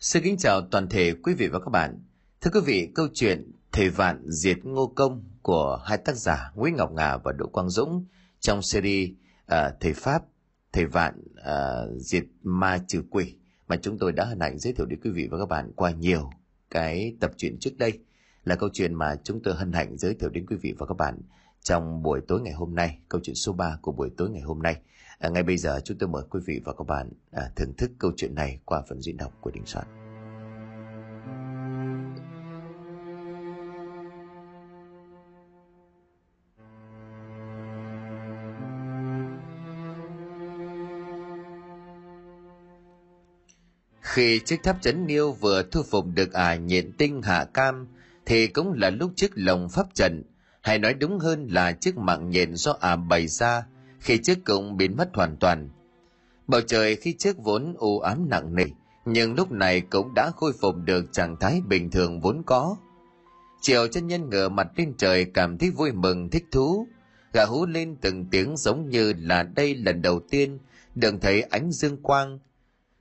Xin kính chào toàn thể quý vị và các bạn. Thưa quý vị, câu chuyện Thầy Vạn Diệt Ngô Công của hai tác giả Nguyễn Ngọc Ngà và Đỗ Quang Dũng trong series uh, Thầy Pháp, Thầy Vạn uh, Diệt Ma Trừ Quỷ mà chúng tôi đã hân hạnh giới thiệu đến quý vị và các bạn qua nhiều cái tập truyện trước đây là câu chuyện mà chúng tôi hân hạnh giới thiệu đến quý vị và các bạn trong buổi tối ngày hôm nay, câu chuyện số 3 của buổi tối ngày hôm nay. À, ngay bây giờ chúng tôi mời quý vị và các bạn à, thưởng thức câu chuyện này qua phần diễn đọc của Đình Soạn. Khi chiếc tháp chấn niêu vừa thu phục được ả à nhện tinh hạ cam, thì cũng là lúc chiếc lồng pháp trận, hay nói đúng hơn là chiếc mạng nhện do ả à bày ra, khi chiếc cũng biến mất hoàn toàn. Bầu trời khi trước vốn u ám nặng nề, nhưng lúc này cũng đã khôi phục được trạng thái bình thường vốn có. Chiều chân nhân ngửa mặt lên trời cảm thấy vui mừng thích thú, gà hú lên từng tiếng giống như là đây lần đầu tiên đừng thấy ánh dương quang.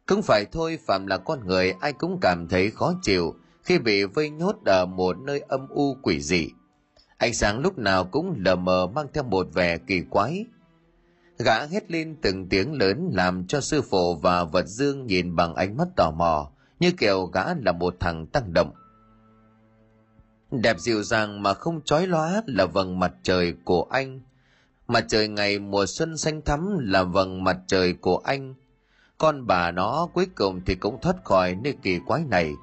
Cũng phải thôi phạm là con người ai cũng cảm thấy khó chịu khi bị vây nhốt ở một nơi âm u quỷ dị. Ánh sáng lúc nào cũng lờ mờ mang theo một vẻ kỳ quái, Gã hét lên từng tiếng lớn làm cho sư phụ và vật dương nhìn bằng ánh mắt tò mò, như kiểu gã là một thằng tăng động. Đẹp dịu dàng mà không chói lóa là vầng mặt trời của anh. Mặt trời ngày mùa xuân xanh thắm là vầng mặt trời của anh. Con bà nó cuối cùng thì cũng thoát khỏi nơi kỳ quái này.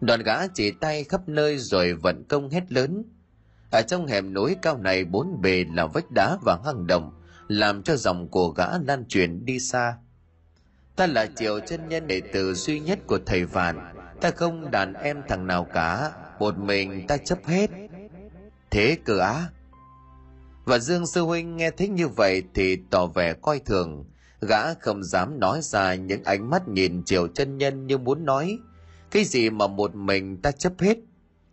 Đoàn gã chỉ tay khắp nơi rồi vận công hét lớn. Ở trong hẻm núi cao này bốn bề là vách đá và hang động, làm cho dòng của gã lan truyền đi xa. Ta là triệu chân nhân đệ tử duy nhất của thầy Vạn, ta không đàn em thằng nào cả, một mình ta chấp hết. Thế cơ á? Và Dương Sư Huynh nghe thấy như vậy thì tỏ vẻ coi thường, gã không dám nói ra những ánh mắt nhìn triệu chân nhân như muốn nói, cái gì mà một mình ta chấp hết,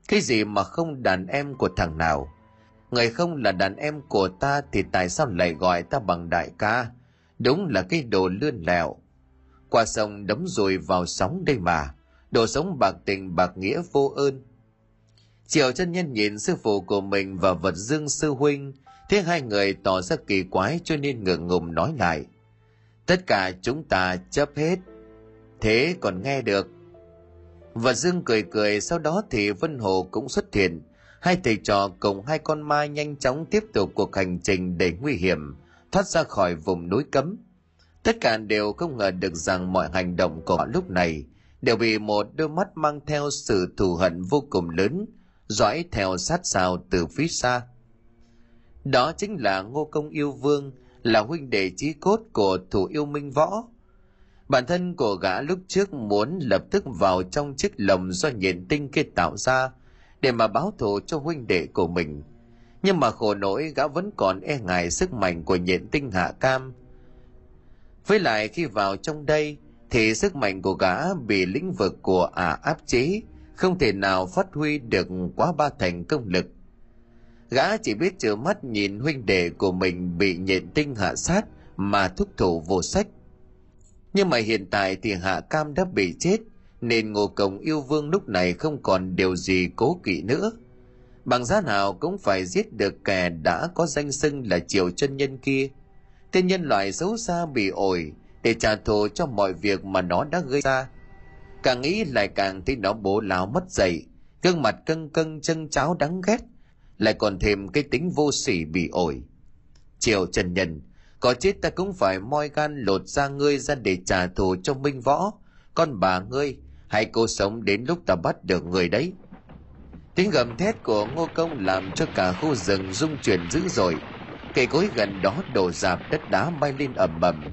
cái gì mà không đàn em của thằng nào người không là đàn em của ta thì tại sao lại gọi ta bằng đại ca? Đúng là cái đồ lươn lẹo. Qua sông đấm rồi vào sóng đây mà. Đồ sống bạc tình, bạc nghĩa vô ơn. Triệu chân nhân nhìn sư phụ của mình và vật dương sư huynh. Thế hai người tỏ ra kỳ quái cho nên ngượng ngùng nói lại. Tất cả chúng ta chấp hết. Thế còn nghe được. Vật dương cười cười, sau đó thì vân hồ cũng xuất hiện hai thầy trò cùng hai con ma nhanh chóng tiếp tục cuộc hành trình đầy nguy hiểm, thoát ra khỏi vùng núi cấm. Tất cả đều không ngờ được rằng mọi hành động của họ lúc này đều bị một đôi mắt mang theo sự thù hận vô cùng lớn, dõi theo sát sao từ phía xa. Đó chính là ngô công yêu vương, là huynh đệ chí cốt của thủ yêu minh võ. Bản thân của gã lúc trước muốn lập tức vào trong chiếc lồng do nhện tinh kia tạo ra để mà báo thù cho huynh đệ của mình. Nhưng mà khổ nỗi, gã vẫn còn e ngại sức mạnh của nhện tinh hạ cam. Với lại khi vào trong đây, thì sức mạnh của gã bị lĩnh vực của ả à áp chế, không thể nào phát huy được quá ba thành công lực. Gã chỉ biết trợn mắt nhìn huynh đệ của mình bị nhện tinh hạ sát mà thúc thủ vô sách. Nhưng mà hiện tại thì hạ cam đã bị chết nên ngô công yêu vương lúc này không còn điều gì cố kỵ nữa. Bằng giá nào cũng phải giết được kẻ đã có danh xưng là triều chân nhân kia. Tên nhân loại xấu xa bị ổi để trả thù cho mọi việc mà nó đã gây ra. Càng nghĩ lại càng thấy nó bố láo mất dậy, gương mặt cân cân chân cháo đáng ghét, lại còn thêm cái tính vô sỉ bị ổi. Triều chân nhân, có chết ta cũng phải moi gan lột ra ngươi ra để trả thù cho minh võ, con bà ngươi Hai cô sống đến lúc ta bắt được người đấy. Tiếng gầm thét của ngô công làm cho cả khu rừng rung chuyển dữ dội. Cây cối gần đó đổ dạp đất đá bay lên ầm ầm.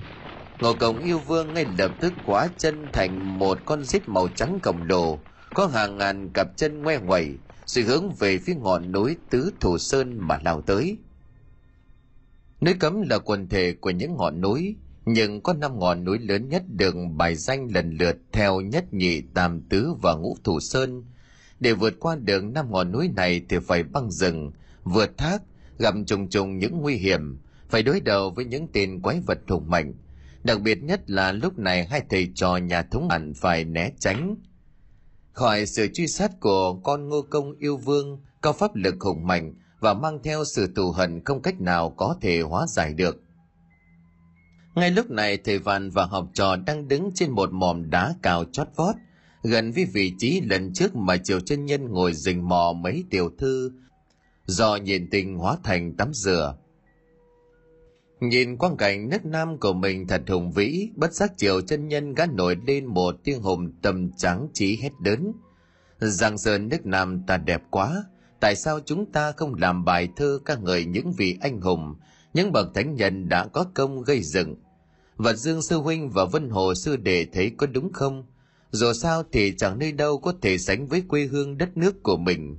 Ngô công yêu vương ngay lập tức quá chân thành một con rít màu trắng khổng lồ, có hàng ngàn cặp chân ngoe ngoẩy, rồi hướng về phía ngọn núi tứ thủ sơn mà lao tới. Núi cấm là quần thể của những ngọn núi, nhưng có năm ngọn núi lớn nhất được bài danh lần lượt theo nhất nhị, tam tứ và ngũ thủ sơn. Để vượt qua được năm ngọn núi này thì phải băng rừng, vượt thác, gặp trùng trùng những nguy hiểm, phải đối đầu với những tên quái vật hùng mạnh đặc biệt nhất là lúc này hai thầy trò nhà thống ảnh phải né tránh. Khỏi sự truy sát của con ngô công yêu vương, có pháp lực hùng mạnh và mang theo sự thù hận không cách nào có thể hóa giải được ngay lúc này thầy vạn và học trò đang đứng trên một mỏm đá cao chót vót, gần với vị trí lần trước mà triều chân nhân ngồi rình mò mấy tiểu thư. Do nhìn tình hóa thành tắm rửa. Nhìn quang cảnh nước nam của mình thật hùng vĩ, bất giác triều chân nhân gã nổi lên một tiếng hùng tầm trắng trí hết đớn giang sơn nước nam ta đẹp quá, tại sao chúng ta không làm bài thơ ca ngợi những vị anh hùng, những bậc thánh nhân đã có công gây dựng? Và dương sư huynh và vân hồ sư đệ thấy có đúng không? Dù sao thì chẳng nơi đâu có thể sánh với quê hương đất nước của mình.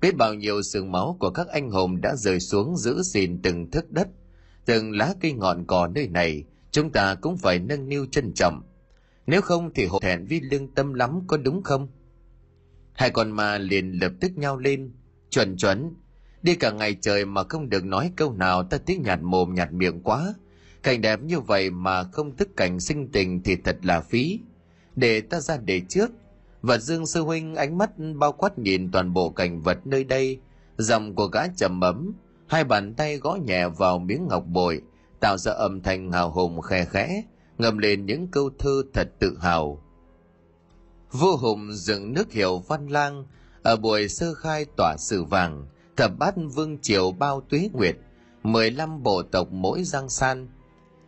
Biết bao nhiêu sương máu của các anh hùng đã rơi xuống giữ gìn từng thước đất, từng lá cây ngọn cỏ nơi này, chúng ta cũng phải nâng niu trân trọng. Nếu không thì hổ thẹn vi lương tâm lắm có đúng không? Hai con ma liền lập tức nhau lên, chuẩn chuẩn. Đi cả ngày trời mà không được nói câu nào, ta tiếng nhạt mồm nhạt miệng quá cảnh đẹp như vậy mà không thức cảnh sinh tình thì thật là phí. Để ta ra để trước và dương sư huynh ánh mắt bao quát nhìn toàn bộ cảnh vật nơi đây. Dòng của gã trầm ấm, hai bàn tay gõ nhẹ vào miếng ngọc bội, tạo ra âm thanh hào hùng khe khẽ ngầm lên những câu thơ thật tự hào. Vua hùng dựng nước hiệu văn lang, ở buổi sơ khai tỏa sử vàng, thập bát vương triều bao tuế nguyệt, mười lăm bộ tộc mỗi giang san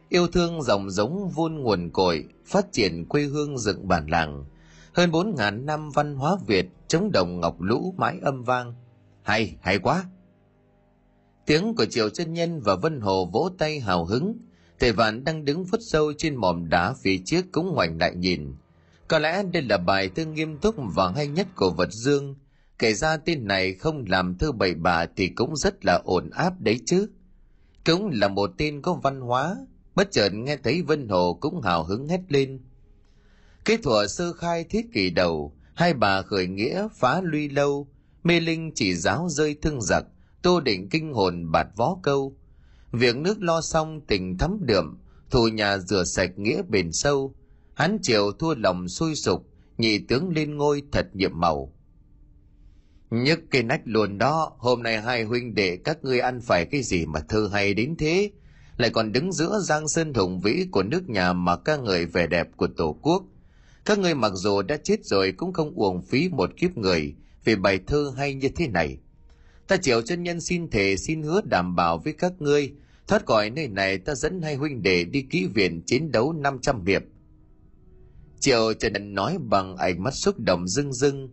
yêu thương dòng giống vun nguồn cội, phát triển quê hương dựng bản làng. Hơn bốn ngàn năm văn hóa việt chống đồng ngọc lũ mãi âm vang. Hay hay quá! Tiếng của triều chân nhân và vân hồ vỗ tay hào hứng. Thầy vạn đang đứng phút sâu trên mỏm đá phía trước cũng ngoảnh lại nhìn. Có lẽ đây là bài thơ nghiêm túc và hay nhất của vật dương. Kể ra tên này không làm thơ bậy bạ thì cũng rất là ổn áp đấy chứ. Cũng là một tên có văn hóa bất chợt nghe thấy vân hồ cũng hào hứng hét lên. Cái thuở sơ khai thiết kỷ đầu, hai bà khởi nghĩa phá luy lâu. Mê linh chỉ giáo rơi thương giặc, tô định kinh hồn bạt vó câu. Việc nước lo xong tình thắm đượm, thù nhà rửa sạch nghĩa bền sâu. Hắn triều thua lòng sôi sục nhị tướng lên ngôi thật nhiệm màu. Nhức cái nách luôn đó, hôm nay hai huynh đệ các ngươi ăn phải cái gì mà thơ hay đến thế? Lại còn đứng giữa giang sơn hùng vĩ của nước nhà mà ca ngợi vẻ đẹp của tổ quốc. Các ngươi mặc dù đã chết rồi cũng không uổng phí một kiếp người vì bài thơ hay như thế này. Ta triệu chân nhân xin thề, xin hứa đảm bảo với các ngươi thoát khỏi nơi này ta dẫn hai huynh đệ đi kỹ viện chiến đấu 500 hiệp. Triệu trần nhân nói bằng ánh mắt xúc động rưng rưng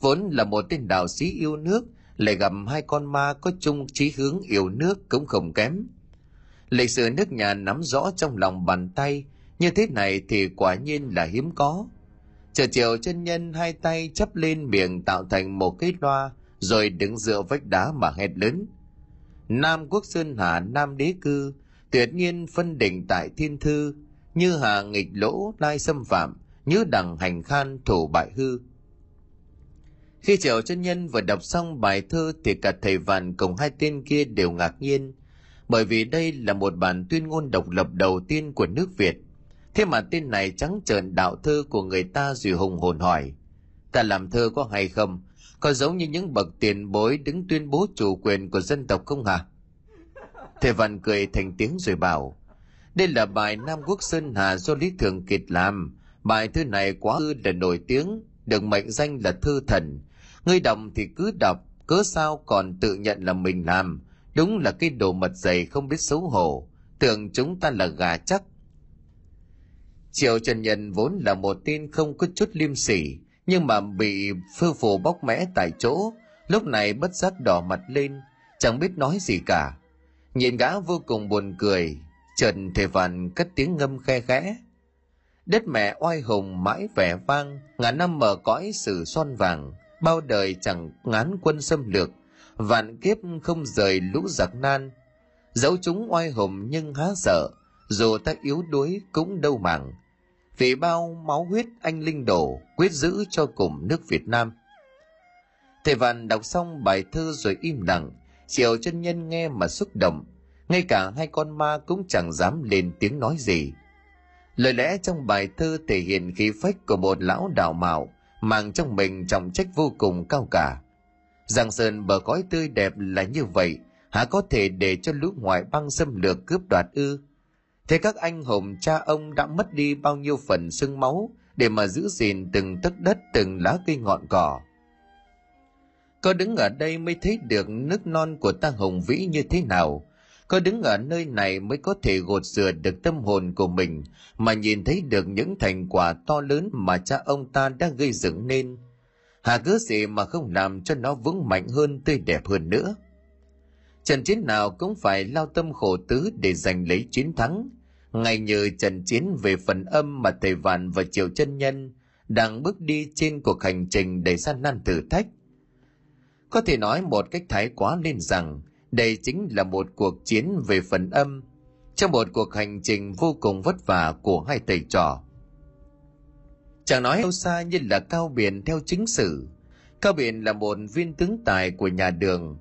vốn là một tên đạo sĩ yêu nước lại gặp hai con ma có chung chí hướng yêu nước cũng không kém lịch sử nước nhà nắm rõ trong lòng bàn tay, như thế này thì quả nhiên là hiếm có. Chờ chiều chân nhân hai tay chắp lên miệng tạo thành một cái loa, rồi đứng dựa vách đá mà hét lớn. Nam quốc sơn hà, nam đế cư, tuyệt nhiên phân định tại thiên thư, như hà nghịch lỗ, lai xâm phạm như đằng hành khan thủ bại hư. Khi triệu chân nhân vừa đọc xong bài thơ thì cả thầy vạn cùng hai tên kia đều ngạc nhiên bởi vì đây là một bản tuyên ngôn độc lập đầu tiên của nước Việt. Thế mà tên này trắng trợn đạo thơ của người ta rồi hùng hồn hỏi. Ta làm thơ có hay không? Có giống như những bậc tiền bối đứng tuyên bố chủ quyền của dân tộc không hả? Thầy Văn cười thành tiếng rồi bảo. Đây là bài Nam Quốc Sơn Hà do Lý Thường Kiệt làm. Bài thơ này quá ư là nổi tiếng, được mệnh danh là thư thần. Ngươi đọc thì cứ đọc, cớ sao còn tự nhận là mình làm, Đúng là cái đồ mật dày không biết xấu hổ, tưởng chúng ta là gà chắc. Triệu Trần Nhân vốn là một tên không có chút liêm sỉ, nhưng mà bị phư phù bóc mẽ tại chỗ, lúc này bất giác đỏ mặt lên, chẳng biết nói gì cả. Nhìn gã vô cùng buồn cười, Trần Thề Văn cất tiếng ngâm khe khẽ. Đất mẹ oai hùng mãi vẻ vang, ngàn năm mở cõi sử son vàng, bao đời chẳng ngán quân xâm lược, vạn kiếp không rời lũ giặc nan. Dẫu chúng oai hùng nhưng há sợ, dù ta yếu đuối cũng đâu màng. Vì bao máu huyết anh linh đổ, quyết giữ cho cùng nước việt nam. Thầy vạn đọc xong bài thơ rồi im lặng, triệu chân nhân nghe mà xúc động. Ngay cả hai con ma cũng chẳng dám lên tiếng nói gì. Lời lẽ trong bài thơ thể hiện khí phách của một lão đạo mạo, mang trong mình trọng trách vô cùng cao cả giang sơn bờ cõi tươi đẹp là như vậy hả có thể để cho lũ ngoại băng xâm lược cướp đoạt ư? Thế các anh hùng cha ông đã mất đi bao nhiêu phần sưng máu để mà giữ gìn từng tấc đất, từng lá cây ngọn cỏ? Có đứng ở đây mới thấy được nước non của ta hùng vĩ như thế nào. Có đứng ở nơi này mới có thể gột rửa được tâm hồn của mình, mà nhìn thấy được những thành quả to lớn mà cha ông ta đã gây dựng nên hà cứ gì mà không làm cho nó vững mạnh hơn tươi đẹp hơn nữa. Trận chiến nào cũng phải lao tâm khổ tứ để giành lấy chiến thắng. Ngay như trận chiến về phần âm mà thầy vạn và triệu chân nhân đang bước đi trên cuộc hành trình đầy gian nan thử thách. Có thể nói một cách thái quá lên rằng, đây chính là một cuộc chiến về phần âm. Trong một cuộc hành trình vô cùng vất vả của hai thầy trò chẳng nói đâu xa như là cao biển theo chính sử. Cao biển là một viên tướng tài của nhà đường,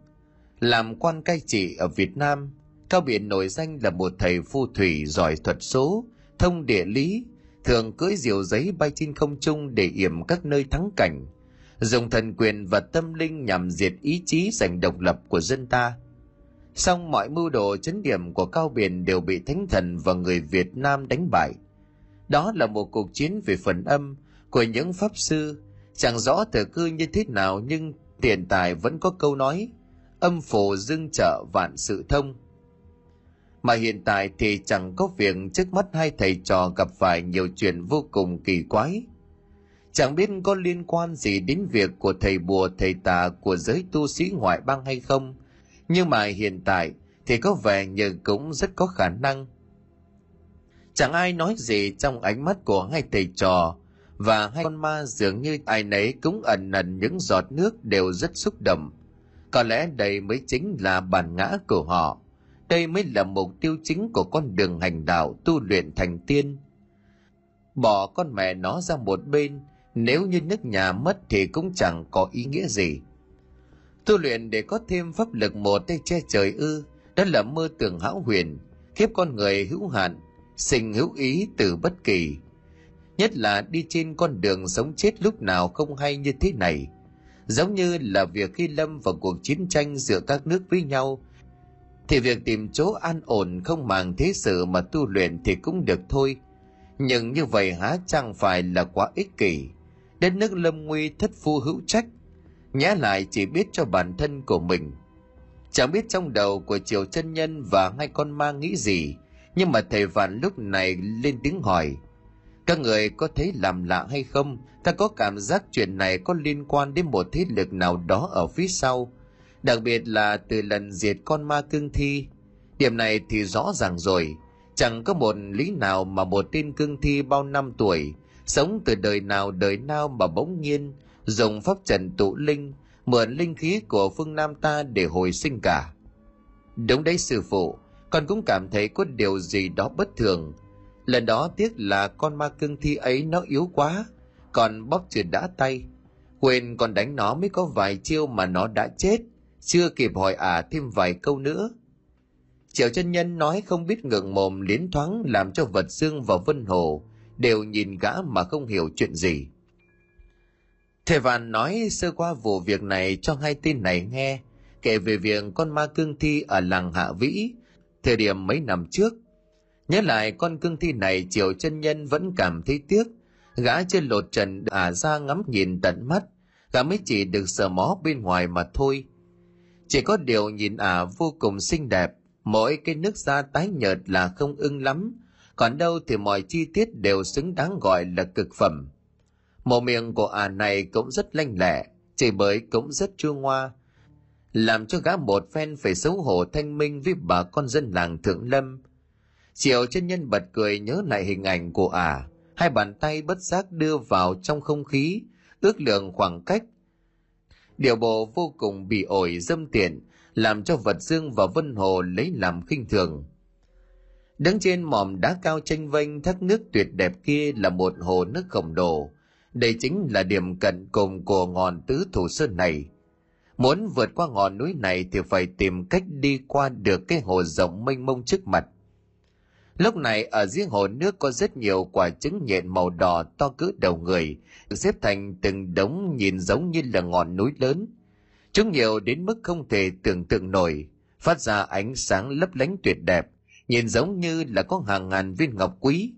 làm quan cai trị ở việt nam. Cao biển nổi danh là một thầy phù thủy giỏi thuật số, thông địa lý, thường cưỡi diều giấy bay trên không trung để yểm các nơi thắng cảnh, dùng thần quyền và tâm linh nhằm diệt ý chí giành độc lập của dân ta. Song mọi mưu đồ chấn điểm của cao biển đều bị thánh thần và người việt nam đánh bại đó là một cuộc chiến về phần âm của những pháp sư. Chẳng rõ thời cư như thế nào, nhưng tiền tài vẫn có câu nói, âm phổ dưng trợ vạn sự thông. Mà hiện tại thì chẳng có việc trước mắt hai thầy trò gặp phải nhiều chuyện vô cùng kỳ quái. Chẳng biết có liên quan gì đến việc của thầy bùa, thầy tà của giới tu sĩ ngoại bang hay không. Nhưng mà hiện tại thì có vẻ như cũng rất có khả năng chẳng ai nói gì trong ánh mắt của hai thầy trò, và hai con ma dường như ai nấy cũng ẩn ẩn những giọt nước đều rất xúc động. Có lẽ đây mới chính là bản ngã của họ. Đây mới là mục tiêu chính của con đường hành đạo tu luyện thành tiên. Bỏ con mẹ nó ra một bên, nếu như nước nhà mất thì cũng chẳng có ý nghĩa gì. Tu luyện để có thêm pháp lực một tay che trời ư, đó là mơ tưởng hão huyền, kiếp con người hữu hạn sinh hữu ý từ bất kỳ. Nhất là đi trên con đường sống chết lúc nào không hay như thế này. Giống như là việc khi lâm vào cuộc chiến tranh giữa các nước với nhau, thì việc tìm chỗ an ổn không màng thế sự mà tu luyện thì cũng được thôi. Nhưng như vậy há chẳng phải là quá ích kỷ. Đất nước lâm nguy thất phu hữu trách, nhã lại chỉ biết cho bản thân của mình. Chẳng biết trong đầu của triều chân nhân và hai con ma nghĩ gì nhưng mà thầy vạn lúc này lên tiếng hỏi, các người có thấy làm lạ hay không? Ta có cảm giác chuyện này có liên quan đến một thế lực nào đó ở phía sau, đặc biệt là từ lần diệt con ma cương thi. Điểm này thì rõ ràng rồi. Chẳng có một lý nào mà một tên cương thi bao năm tuổi, sống từ đời nào đời nào mà bỗng nhiên dùng pháp trần tụ linh, mượn linh khí của phương nam ta để hồi sinh cả. Đúng đấy, sư phụ con cũng cảm thấy có điều gì đó bất thường. Lần đó tiếc là con ma cương thi ấy nó yếu quá, còn bóp chưa đã tay. Quên còn đánh nó mới có vài chiêu mà nó đã chết, chưa kịp hỏi ả à thêm vài câu nữa. Triệu chân nhân nói không biết ngượng mồm liến thoáng làm cho vật xương và vân hồ, đều nhìn gã mà không hiểu chuyện gì. Thầy vạn nói sơ qua vụ việc này cho hai tên này nghe, kể về việc con ma cương thi ở làng hạ vĩ thời điểm mấy năm trước. Nhớ lại con cương thi này triệu chân nhân vẫn cảm thấy tiếc. Gã trên lột trần ả ra ngắm nhìn tận mắt. Gã mới chỉ được sờ mó bên ngoài mà thôi. Chỉ có điều nhìn ả vô cùng xinh đẹp. Mỗi cái nước da tái nhợt là không ưng lắm. Còn đâu thì mọi chi tiết đều xứng đáng gọi là cực phẩm. Mồm miệng của ả này cũng rất lanh lẹ, chỉ bởi cũng rất chua ngoa làm cho gã một phen phải xấu hổ thanh minh với bà con dân làng thượng lâm Triệu chân nhân bật cười nhớ lại hình ảnh của ả, hai bàn tay bất giác đưa vào trong không khí, ước lượng khoảng cách. Điều bộ vô cùng bị ổi dâm tiện, làm cho vật dương và vân hồ lấy làm khinh thường. Đứng trên mỏm đá cao tranh vênh thác nước tuyệt đẹp kia là một hồ nước khổng lồ. Đây chính là điểm cận cùng của ngọn tứ thủ sơn này. Muốn vượt qua ngọn núi này thì phải tìm cách đi qua được cái hồ rộng mênh mông trước mặt Lúc này ở dưới hồ nước có rất nhiều quả trứng nhện màu đỏ to cỡ đầu người, được xếp thành từng đống nhìn giống như là ngọn núi lớn. Chúng nhiều đến mức không thể tưởng tượng nổi, phát ra ánh sáng lấp lánh tuyệt đẹp, nhìn giống như là có hàng ngàn viên ngọc quý.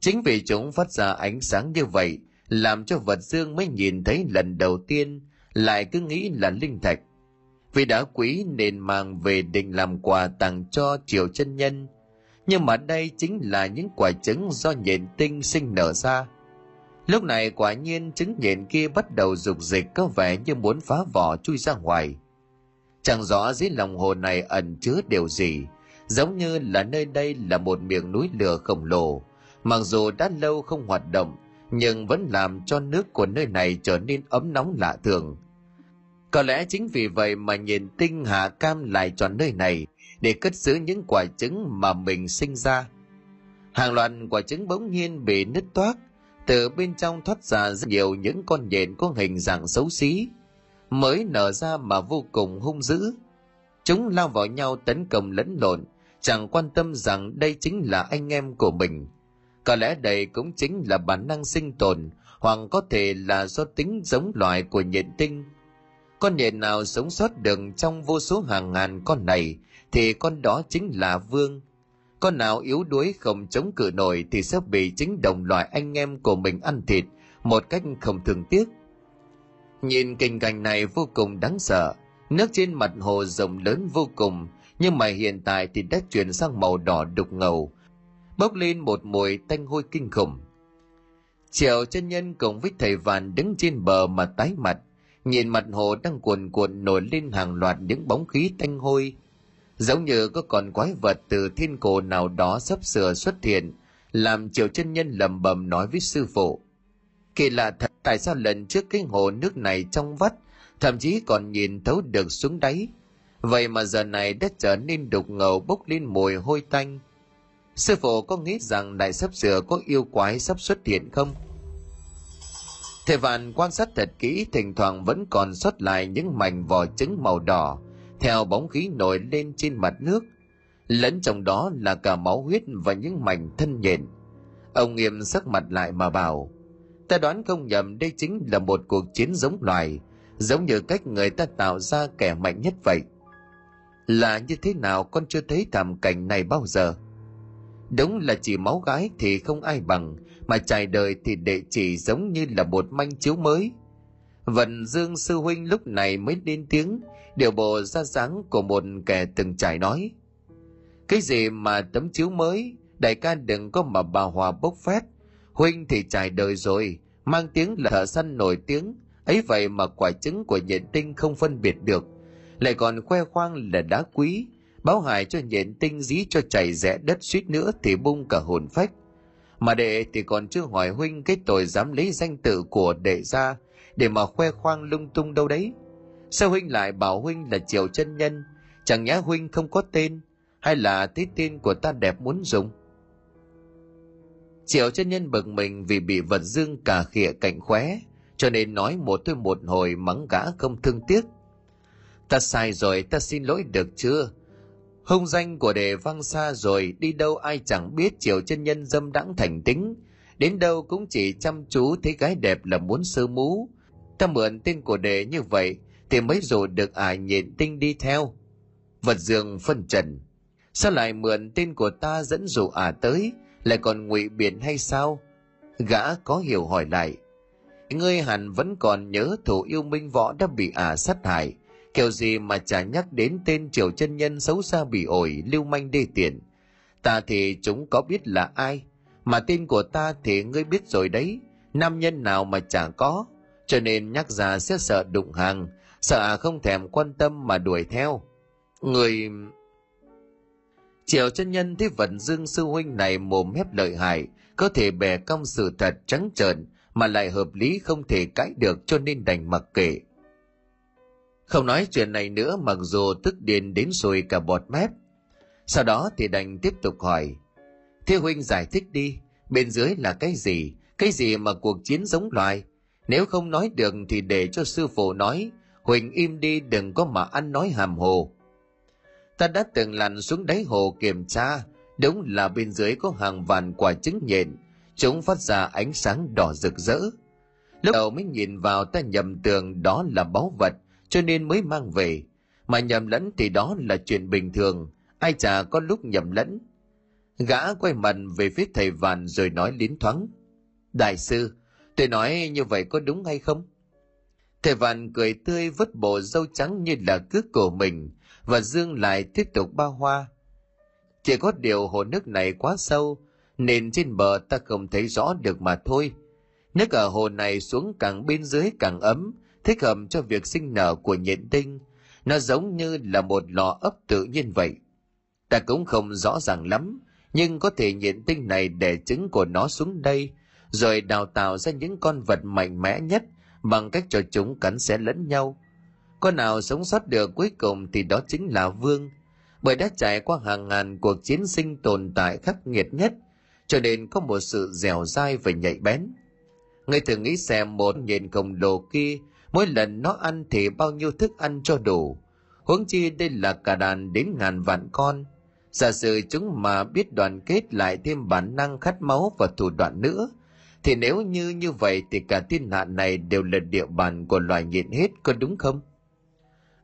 Chính vì chúng phát ra ánh sáng như vậy, làm cho vật dương mới nhìn thấy lần đầu tiên, lại cứ nghĩ là linh thạch. Vì đã quý nên mang về định làm quà tặng cho triều chân nhân, nhưng mà đây chính là những quả trứng do nhện tinh sinh nở ra. Lúc này quả nhiên trứng nhện kia bắt đầu rục dịch có vẻ như muốn phá vỏ chui ra ngoài. Chẳng rõ dưới lòng hồ này ẩn chứa điều gì, giống như là nơi đây là một miệng núi lửa khổng lồ, mặc dù đã lâu không hoạt động, nhưng vẫn làm cho nước của nơi này trở nên ấm nóng lạ thường. Có lẽ chính vì vậy mà nhìn tinh hạ cam lại chọn nơi này để cất giữ những quả trứng mà mình sinh ra. Hàng loạt quả trứng bỗng nhiên bị nứt toác, từ bên trong thoát ra rất nhiều những con nhện có hình dạng xấu xí, mới nở ra mà vô cùng hung dữ. Chúng lao vào nhau tấn công lẫn lộn, chẳng quan tâm rằng đây chính là anh em của mình. Có lẽ đây cũng chính là bản năng sinh tồn, hoặc có thể là do tính giống loài của nhện tinh. Con nhện nào sống sót được trong vô số hàng ngàn con này thì con đó chính là vương. Con nào yếu đuối không chống cự nổi thì sẽ bị chính đồng loại anh em của mình ăn thịt một cách không thường tiếc. Nhìn cảnh cảnh này vô cùng đáng sợ, nước trên mặt hồ rộng lớn vô cùng, nhưng mà hiện tại thì đã chuyển sang màu đỏ đục ngầu, bốc lên một mùi tanh hôi kinh khủng. Triệu chân nhân cùng với thầy vàn đứng trên bờ mà tái mặt, nhìn mặt hồ đang cuồn cuộn nổi lên hàng loạt những bóng khí tanh hôi, giống như có con quái vật từ thiên cổ nào đó sắp sửa xuất hiện làm triệu chân nhân lầm bầm nói với sư phụ. Kỳ lạ thật tại sao lần trước cái hồ nước này trong vắt thậm chí còn nhìn thấu được xuống đáy? Vậy mà giờ này đã trở nên đục ngầu bốc lên mùi hôi tanh sư phụ có nghĩ rằng đại sắp sửa có yêu quái sắp xuất hiện không? Thầy vạn quan sát thật kỹ, thỉnh thoảng vẫn còn sót lại những mảnh vỏ trứng màu đỏ, theo bóng khí nổi lên trên mặt nước. Lẫn trong đó là cả máu huyết và những mảnh thân nhện. Ông nghiêm sắc mặt lại mà bảo, ta đoán không nhầm, đây chính là một cuộc chiến giống loài, giống như cách người ta tạo ra kẻ mạnh nhất vậy. Là như thế nào, con chưa thấy thảm cảnh này bao giờ đúng là chỉ máu gái thì không ai bằng mà trải đời thì đệ chỉ giống như là một manh chiếu mới Vận Dương sư huynh lúc này mới lên tiếng, điều bộ ra dáng của một kẻ từng trải nói. Cái gì mà tấm chiếu mới, đại ca đừng có mà bà hòa bốc phét. Huynh thì trải đời rồi, mang tiếng là thợ săn nổi tiếng, ấy vậy mà quả trứng của nhện tinh không phân biệt được. Lại còn khoe khoang là đá quý, báo hại cho nhện tinh dí cho chảy rẽ đất suýt nữa thì bung cả hồn phách. Mà đệ thì còn chưa hỏi huynh cái tội dám lấy danh tự của đệ ra để mà khoe khoang lung tung đâu đấy. Sao huynh lại bảo huynh là triều chân nhân? Chẳng nhẽ huynh không có tên hay là thấy tên của ta đẹp muốn dùng? Triệu chân nhân bực mình vì bị vật dương cả khịa cạnh khóe, cho nên nói một tôi một hồi mắng gã không thương tiếc. Ta sai rồi, ta xin lỗi được chưa? Hung danh của đệ vang xa rồi, đi đâu ai chẳng biết chiều chân nhân dâm đãng thành tính. Đến đâu cũng chỉ chăm chú thấy gái đẹp là muốn sơ mú. Ta mượn tên của đệ như vậy, thì mới rồi được ả à nhện tinh đi theo. Vật dương phân trần. Sao lại mượn tên của ta dẫn dụ ả à tới, lại còn ngụy biện hay sao? Gã có hiểu hỏi lại. Ngươi hẳn vẫn còn nhớ thủ yêu minh võ đã bị ả à sát hại kiểu gì mà chả nhắc đến tên triều chân nhân xấu xa bị ổi, lưu manh đê tiện? Ta thì chúng có biết là ai, mà tên của ta thì ngươi biết rồi đấy. Nam nhân nào mà chả có, cho nên nhắc ra sẽ sợ đụng hàng, sợ à không thèm quan tâm mà đuổi theo. Người triều chân nhân thấy vận dương sư huynh này mồm mép lợi hại, có thể bè cong sự thật trắng trợn, mà lại hợp lý không thể cãi được cho nên đành mặc kệ không nói chuyện này nữa mặc dù tức điên đến rồi cả bọt mép. Sau đó thì đành tiếp tục hỏi thế huynh giải thích đi bên dưới là cái gì? Cái gì mà cuộc chiến giống loài? Nếu không nói được thì để cho sư phụ nói, Huỳnh im đi đừng có mà ăn nói hàm hồ. Ta đã từng lặn xuống đáy hồ kiểm tra, đúng là bên dưới có hàng vạn quả trứng nhện. Chúng phát ra ánh sáng đỏ rực rỡ. Lúc đầu mới nhìn vào ta nhầm tưởng đó là báu vật cho nên mới mang về. Mà nhầm lẫn thì đó là chuyện bình thường. Ai chả có lúc nhầm lẫn. Gã quay mặt về phía thầy vàn rồi nói lín thoáng. Đại sư, tôi nói như vậy có đúng hay không? Thầy vàn cười tươi vứt bộ râu trắng như là cước cổ mình và dương lại tiếp tục ba hoa. Chỉ có điều hồ nước này quá sâu, nên trên bờ ta không thấy rõ được mà thôi. Nước ở hồ này xuống càng bên dưới càng ấm thích hợp cho việc sinh nở của nhện tinh. Nó giống như là một lò ấp tự nhiên vậy. Ta cũng không rõ ràng lắm, nhưng có thể nhện tinh này để trứng của nó xuống đây, rồi đào tạo ra những con vật mạnh mẽ nhất bằng cách cho chúng cắn xé lẫn nhau. Con nào sống sót được cuối cùng thì đó chính là vương, bởi đã trải qua hàng ngàn cuộc chiến sinh tồn tại khắc nghiệt nhất, cho nên có một sự dẻo dai và nhạy bén. Người thử nghĩ xem một nhện khổng lồ kia mỗi lần nó ăn thì bao nhiêu thức ăn cho đủ. Huống chi đây là cả đàn đến ngàn vạn con. Giả sử chúng mà biết đoàn kết lại thêm bản năng khát máu và thủ đoạn nữa, thì nếu như như vậy thì cả thiên hạ này đều là địa bàn của loài nhện hết, có đúng không?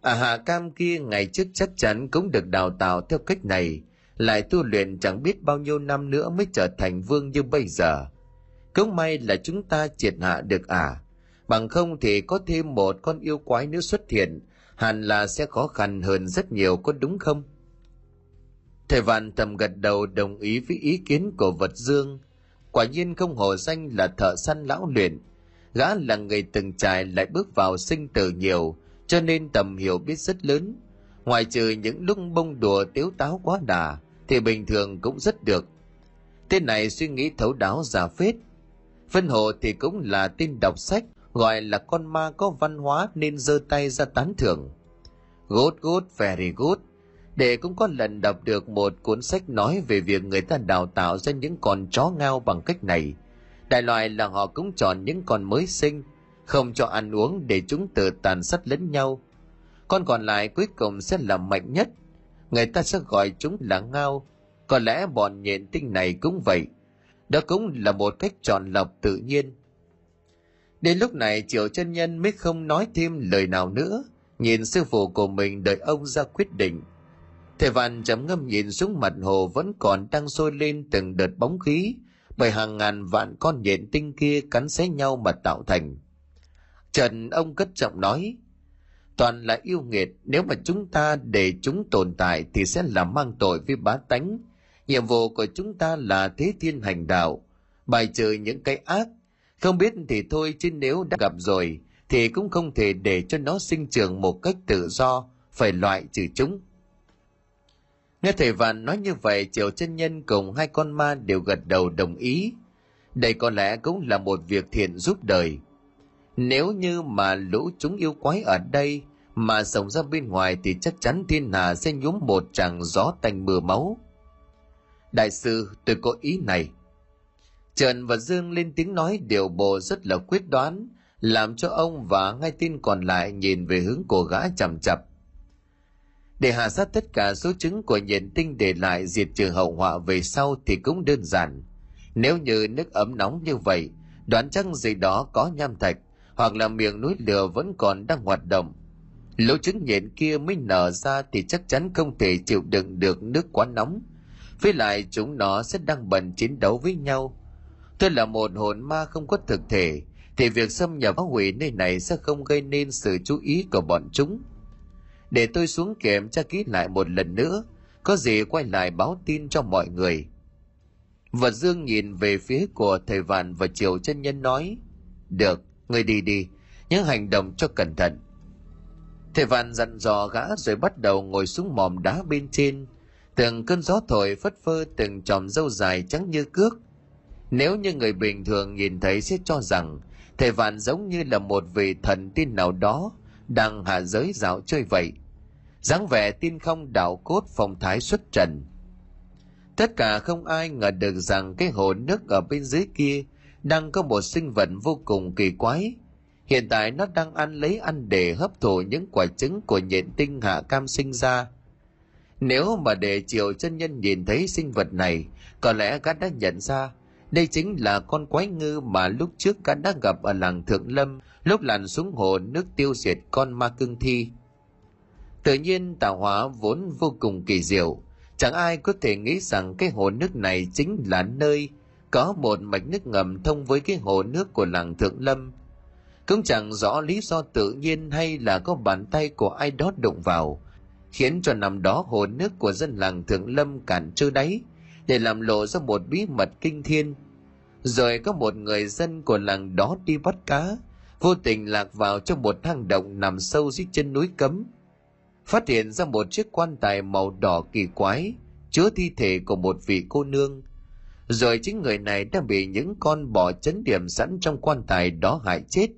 À hạ cam kia ngày trước chắc chắn cũng được đào tạo theo cách này, lại tu luyện chẳng biết bao nhiêu năm nữa mới trở thành vương như bây giờ. Cũng may là chúng ta triệt hạ được à? Bằng không thì có thêm một con yêu quái nữa xuất hiện, hẳn là sẽ khó khăn hơn rất nhiều, có đúng không? Thầy vạn tầm gật đầu đồng ý với ý kiến của vật dương. Quả nhiên không hổ danh là thợ săn lão luyện. Gã là người từng trải lại bước vào sinh tử nhiều, cho nên tầm hiểu biết rất lớn. Ngoài trừ những lúc bông đùa tiếu táo quá đà, thì bình thường cũng rất được. Tên này suy nghĩ thấu đáo giả phết. Phân hộ thì cũng là tin đọc sách gọi là con ma có văn hóa nên giơ tay ra tán thưởng. Good good very good. Để cũng có lần đọc được một cuốn sách nói về việc người ta đào tạo ra những con chó ngao bằng cách này. Đại loại là họ cũng chọn những con mới sinh, không cho ăn uống để chúng tự tàn sát lẫn nhau. Con còn lại cuối cùng sẽ là mạnh nhất. Người ta sẽ gọi chúng là ngao. Có lẽ bọn nhện tinh này cũng vậy. Đó cũng là một cách chọn lọc tự nhiên đến lúc này triệu chân nhân mới không nói thêm lời nào nữa. Nhìn sư phụ của mình đợi ông ra quyết định. Thầy văn chấm ngâm nhìn xuống mặt hồ vẫn còn đang sôi lên từng đợt bóng khí, bởi hàng ngàn vạn con nhện tinh kia cắn xé nhau mà tạo thành. Trần ông cất giọng nói, toàn là yêu nghiệt, nếu mà chúng ta để chúng tồn tại thì sẽ là mang tội với bá tánh. Nhiệm vụ của chúng ta là thế thiên hành đạo, bài trừ những cái ác không biết thì thôi chứ nếu đã gặp rồi thì cũng không thể để cho nó sinh trưởng một cách tự do phải loại trừ chúng nghe thầy vạn nói như vậy triều chân nhân cùng hai con ma đều gật đầu đồng ý đây có lẽ cũng là một việc thiện giúp đời nếu như mà lũ chúng yêu quái ở đây mà sống ra bên ngoài thì chắc chắn thiên hà sẽ nhúm một tràng gió tanh mưa máu. Đại sư, tôi có ý này. Trần và Dương lên tiếng nói điều bộ rất là quyết đoán, làm cho ông và ngay tin còn lại nhìn về hướng của gã chằm chập. Để hạ sát tất cả số chứng của nhện tinh để lại diệt trừ hậu họa về sau thì cũng đơn giản. Nếu như nước ấm nóng như vậy, đoán chắc gì đó có nham thạch, hoặc là miệng núi lửa vẫn còn đang hoạt động. Lỗ trứng nhện kia mới nở ra thì chắc chắn không thể chịu đựng được nước quá nóng. Với lại chúng nó sẽ đang bận chiến đấu với nhau. Tôi là một hồn ma không có thực thể, thì việc xâm nhập phá hủy nơi này sẽ không gây nên sự chú ý của bọn chúng. Để tôi xuống kiểm tra kỹ lại một lần nữa, có gì quay lại báo tin cho mọi người. Vật Dương nhìn về phía của thầy Vạn và Triều chân Nhân nói, Được, người đi đi, những hành động cho cẩn thận. Thầy Vạn dặn dò gã rồi bắt đầu ngồi xuống mòm đá bên trên. Từng cơn gió thổi phất phơ từng chòm râu dài trắng như cước. Nếu như người bình thường nhìn thấy sẽ cho rằng thầy Vạn giống như là một vị thần tiên nào đó đang hạ giới dạo chơi vậy. dáng vẻ tiên không đạo cốt phong thái xuất trần. Tất cả không ai ngờ được rằng cái hồ nước ở bên dưới kia đang có một sinh vật vô cùng kỳ quái. Hiện tại nó đang ăn lấy ăn để hấp thụ những quả trứng của nhện tinh hạ cam sinh ra. Nếu mà để Triều chân nhân nhìn thấy sinh vật này, có lẽ gã đã nhận ra đây chính là con quái ngư mà lúc trước gã đã gặp ở làng Thượng Lâm lúc lặn xuống hồ nước tiêu diệt con ma cương thi. Tự nhiên tạo hóa vốn vô cùng kỳ diệu, chẳng ai có thể nghĩ rằng cái hồ nước này chính là nơi có một mạch nước ngầm thông với cái hồ nước của làng Thượng Lâm. Cũng chẳng rõ lý do tự nhiên hay là có bàn tay của ai đó đụng vào, khiến cho nằm đó hồ nước của dân làng Thượng Lâm cạn trơ đáy, để làm lộ ra một bí mật kinh thiên. Rồi có một người dân của làng đó đi bắt cá, vô tình lạc vào trong một hang động nằm sâu dưới chân núi cấm. Phát hiện ra một chiếc quan tài màu đỏ kỳ quái, chứa thi thể của một vị cô nương. Rồi chính người này đã bị những con bò chấn điểm sẵn trong quan tài đó hại chết.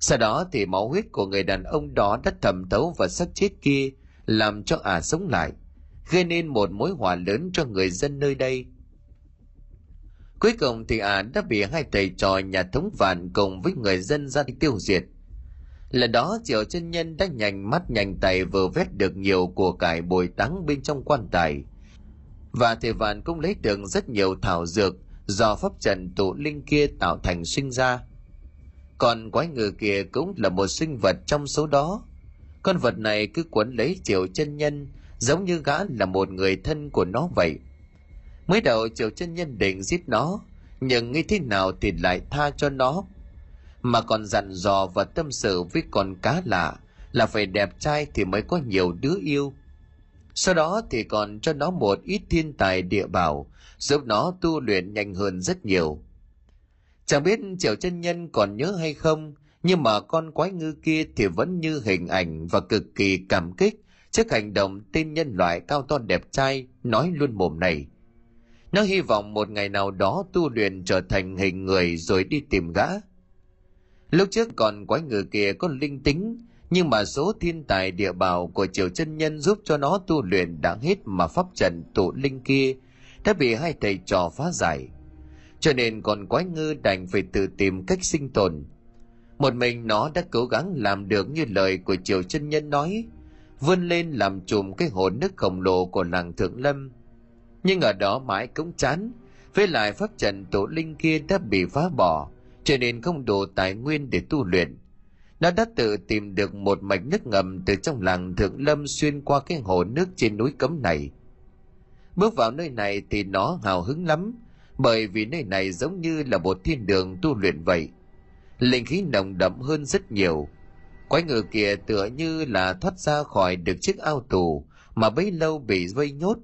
Sau đó thì máu huyết của người đàn ông đó đã thẩm thấu vào xác chết kia, làm cho ả sống lại gây nên một mối họa lớn cho người dân nơi đây. Cuối cùng thì ả đã bị hai thầy trò nhà thống vạn cùng với người dân ra đi tiêu diệt. Lần đó, Triệu chân nhân đã nhanh mắt nhanh tay vừa vét được nhiều của cải bồi táng bên trong quan tài. Và thầy vạn cũng lấy được rất nhiều thảo dược do pháp trần tụ linh kia tạo thành sinh ra. Còn quái ngựa kia cũng là một sinh vật trong số đó. Con vật này cứ quấn lấy Triệu chân nhân giống như gã là một người thân của nó vậy. Mới đầu Triệu chân nhân định giết nó, nhưng nghĩ thế nào thì lại tha cho nó. Mà còn dặn dò và tâm sự với con cá lạ là phải đẹp trai thì mới có nhiều đứa yêu. Sau đó thì còn cho nó một ít thiên tài địa bảo, giúp nó tu luyện nhanh hơn rất nhiều. Chẳng biết Triệu chân nhân còn nhớ hay không, nhưng mà con quái ngư kia thì vẫn như hình ảnh và cực kỳ cảm kích trước hành động, tên nhân loại cao to đẹp trai nói luôn mồm này. Nó hy vọng một ngày nào đó tu luyện trở thành hình người rồi đi tìm gã. Lúc trước còn quái ngựa kia có linh tính, nhưng mà số thiên tài địa bào của triều chân nhân giúp cho nó tu luyện đã hết mà pháp trận tụ linh kia đã bị hai thầy trò phá giải. Cho nên còn quái ngư đành phải tự tìm cách sinh tồn. Một mình nó đã cố gắng làm được như lời của triều chân nhân nói vươn lên làm chùm cái hồ nước khổng lồ của làng Thượng Lâm. Nhưng ở đó mãi cũng chán, với lại pháp trận tổ linh kia đã bị phá bỏ, cho nên không đủ tài nguyên để tu luyện. Nó đã tự tìm được một mạch nước ngầm từ trong làng Thượng Lâm xuyên qua cái hồ nước trên núi cấm này. Bước vào nơi này thì nó hào hứng lắm, bởi vì nơi này giống như là một thiên đường tu luyện vậy. Linh khí nồng đậm hơn rất nhiều, Quái ngựa kia tựa như là thoát ra khỏi được chiếc ao tù mà bấy lâu bị vây nhốt.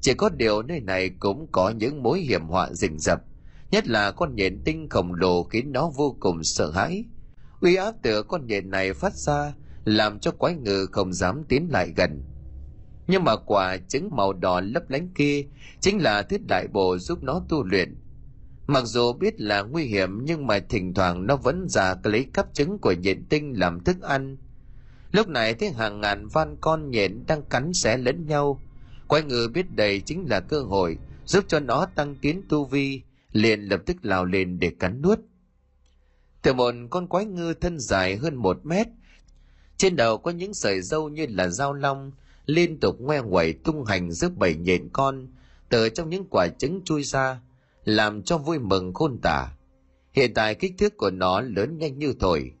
Chỉ có điều nơi này cũng có những mối hiểm họa rình rập, nhất là con nhện tinh khổng lồ khiến nó vô cùng sợ hãi. Uy áp từ con nhện này phát ra làm cho quái ngựa không dám tiến lại gần. Nhưng mà quả trứng màu đỏ lấp lánh kia chính là thiết đại bồ giúp nó tu luyện Mặc dù biết là nguy hiểm nhưng mà thỉnh thoảng nó vẫn giả lấy cắp trứng của nhện tinh làm thức ăn. Lúc này thấy hàng ngàn van con nhện đang cắn xé lẫn nhau. Quái ngư biết đây chính là cơ hội giúp cho nó tăng tiến tu vi, liền lập tức lao lên để cắn nuốt. Từ một con quái ngư thân dài hơn một mét, trên đầu có những sợi dâu như là dao long, liên tục ngoe ngoẩy tung hành giữa bảy nhện con, từ trong những quả trứng chui ra làm cho vui mừng khôn tả. Hiện tại kích thước của nó lớn nhanh như thổi,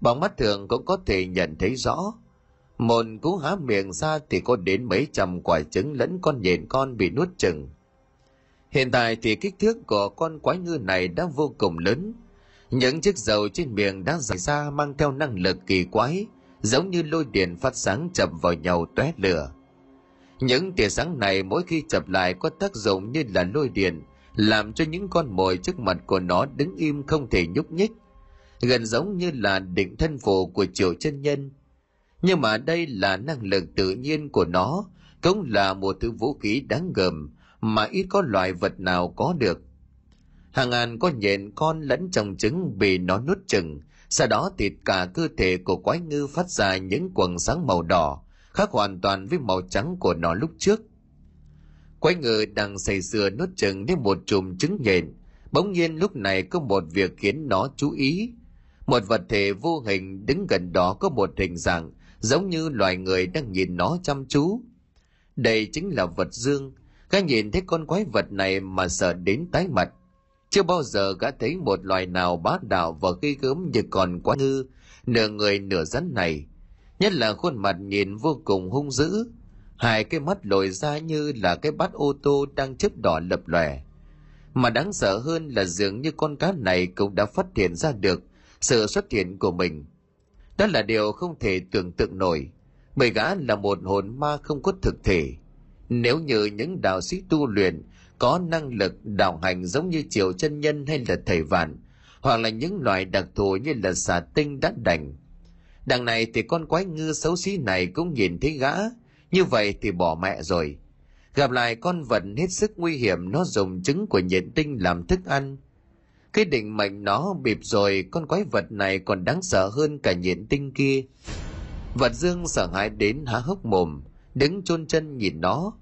bằng mắt thường cũng có thể nhận thấy rõ. Một cú há miệng ra thì có đến mấy trăm quả trứng lẫn con nhện con bị nuốt chừng. Hiện tại thì kích thước của con quái ngư này đã vô cùng lớn. Những chiếc dầu trên miệng đã dài ra mang theo năng lực kỳ quái, giống như lôi điện phát sáng chập vào nhau tóe lửa. Những tia sáng này mỗi khi chập lại có tác dụng như là lôi điện, làm cho những con mồi trước mặt của nó đứng im không thể nhúc nhích, gần giống như là định thân phù của triệu chân nhân. Nhưng mà đây là năng lực tự nhiên của nó, cũng là một thứ vũ khí đáng gờm mà ít có loài vật nào có được. Hàng ngàn con nhện con lẫn trong trứng bị nó nuốt chừng, sau đó thịt cả cơ thể của quái ngư phát ra những quầng sáng màu đỏ, khác hoàn toàn với màu trắng của nó lúc trước. Quái ngự đang say sưa nuốt chừng đến một chùm trứng nhện. Bỗng nhiên lúc này có một việc khiến nó chú ý. Một vật thể vô hình đứng gần đó có một hình dạng giống như loài người đang nhìn nó chăm chú. đây chính là vật dương gã nhìn thấy con quái vật này mà sợ đến tái mặt chưa bao giờ gã thấy một loài nào bá đạo và ghê gớm như còn quá ngư, nửa người nửa rắn này nhất là khuôn mặt nhìn vô cùng hung dữ hai cái mắt lồi ra như là cái bát ô tô đang chớp đỏ lập lòe. Mà đáng sợ hơn là dường như con cá này cũng đã phát hiện ra được sự xuất hiện của mình. Đó là điều không thể tưởng tượng nổi. Bởi gã là một hồn ma không có thực thể. Nếu như những đạo sĩ tu luyện có năng lực đạo hành giống như triều chân nhân hay là thầy vạn, hoặc là những loài đặc thù như là xà tinh đắt đành. Đằng này thì con quái ngư xấu xí này cũng nhìn thấy gã như vậy thì bỏ mẹ rồi. Gặp lại con vật hết sức nguy hiểm, nó dùng trứng của nhện tinh làm thức ăn. Cái định mệnh nó bịp rồi, con quái vật này còn đáng sợ hơn cả nhện tinh kia. Vật dương sợ hãi đến há hốc mồm, đứng chôn chân nhìn nó.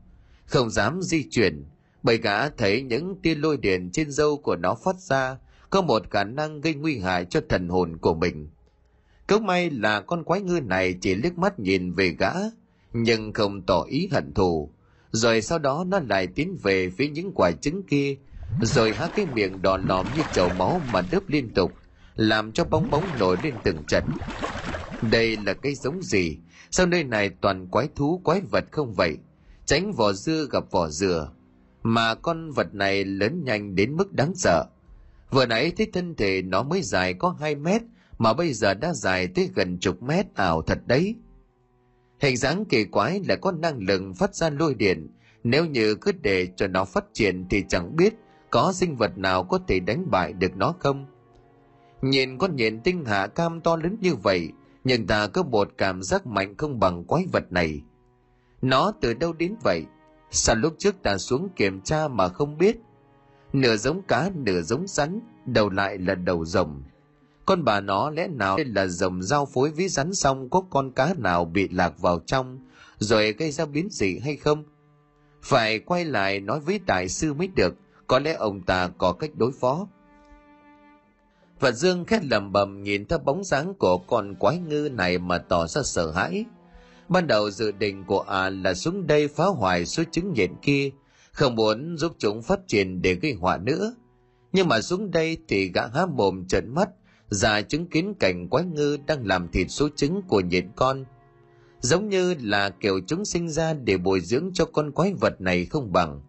Không dám di chuyển, bởi gã thấy những tia lôi điện trên dâu của nó phát ra, có một khả năng gây nguy hại cho thần hồn của mình. Cớ may là con quái ngư này chỉ liếc mắt nhìn về gã nhưng không tỏ ý hận thù. Rồi sau đó nó lại tiến về phía những quả trứng kia, rồi há cái miệng đỏ lòm như chậu máu mà đớp liên tục, làm cho bóng bóng nổi lên từng trận. Đây là cái giống gì? Sao nơi này toàn quái thú, quái vật không vậy? Tránh vỏ dưa gặp vỏ dừa. Mà con vật này lớn nhanh đến mức đáng sợ. Vừa nãy thấy thân thể nó mới dài có 2 mét, mà bây giờ đã dài tới gần chục mét ảo thật đấy hình dáng kỳ quái là có năng lực phát ra lôi điện. Nếu như cứ để cho nó phát triển thì chẳng biết có sinh vật nào có thể đánh bại được nó không. Nhìn con nhện tinh hạ cam to lớn như vậy, nhưng ta có một cảm giác mạnh không bằng quái vật này. Nó từ đâu đến vậy? Sao lúc trước ta xuống kiểm tra mà không biết? Nửa giống cá, nửa giống rắn, đầu lại là đầu rồng con bà nó lẽ nào là dòng giao phối với rắn xong có con cá nào bị lạc vào trong, rồi gây ra biến dị hay không? Phải quay lại nói với đại sư mới được, có lẽ ông ta có cách đối phó. Và dương khét lầm bầm nhìn theo bóng dáng của con quái ngư này mà tỏ ra sợ hãi. Ban đầu dự định của à là xuống đây phá hoại số trứng nhện kia, không muốn giúp chúng phát triển để gây họa nữa. Nhưng mà xuống đây thì gã há mồm trợn mắt già chứng kiến cảnh quái ngư đang làm thịt số trứng của nhện con. Giống như là kiểu chúng sinh ra để bồi dưỡng cho con quái vật này không bằng.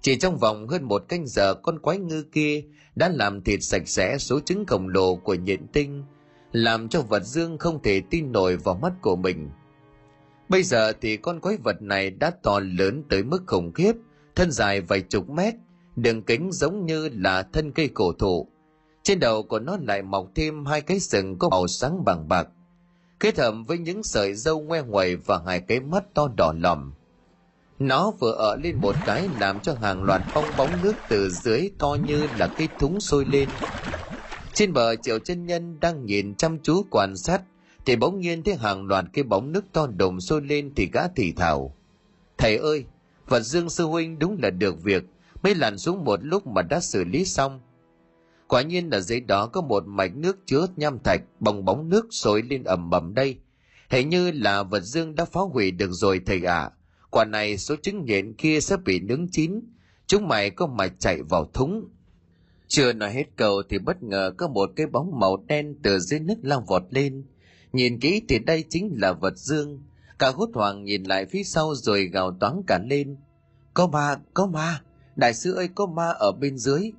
Chỉ trong vòng hơn một canh giờ, con quái ngư kia đã làm thịt sạch sẽ số trứng khổng lồ của nhện tinh, làm cho vật dương không thể tin nổi vào mắt của mình. Bây giờ thì con quái vật này đã to lớn tới mức khủng khiếp, thân dài vài chục mét, đường kính giống như là thân cây cổ thụ trên đầu của nó lại mọc thêm hai cái sừng có màu sáng bằng bạc, kết hợp với những sợi râu ngoe nguẩy và hai cái mắt to đỏ lòm. Nó vừa ở lên một cái làm cho hàng loạt bong bóng nước từ dưới to như là cái thúng sôi lên. Trên bờ, triệu chân nhân đang nhìn chăm chú quan sát, thì bỗng nhiên thấy hàng loạt cái bóng nước to đùng sôi lên thì gã thì thào. Thầy ơi, vật dương sư huynh đúng là được việc, mới lặn xuống một lúc mà đã xử lý xong quả nhiên là dưới đó có một mạch nước chứa nham thạch bong bóng nước sôi lên ầm ầm đây. Hình như là vật dương đã phá hủy được rồi thầy ạ. À. quả này số trứng nhện kia sẽ bị nướng chín. Chúng mày có mà chạy vào thúng. Chưa nói hết câu thì bất ngờ có một cái bóng màu đen từ dưới nước lao vọt lên. Nhìn kỹ thì đây chính là vật dương. Cả hốt hoảng nhìn lại phía sau rồi gào toáng cả lên. Có ma có ma. Đại sư ơi, có ma ở bên dưới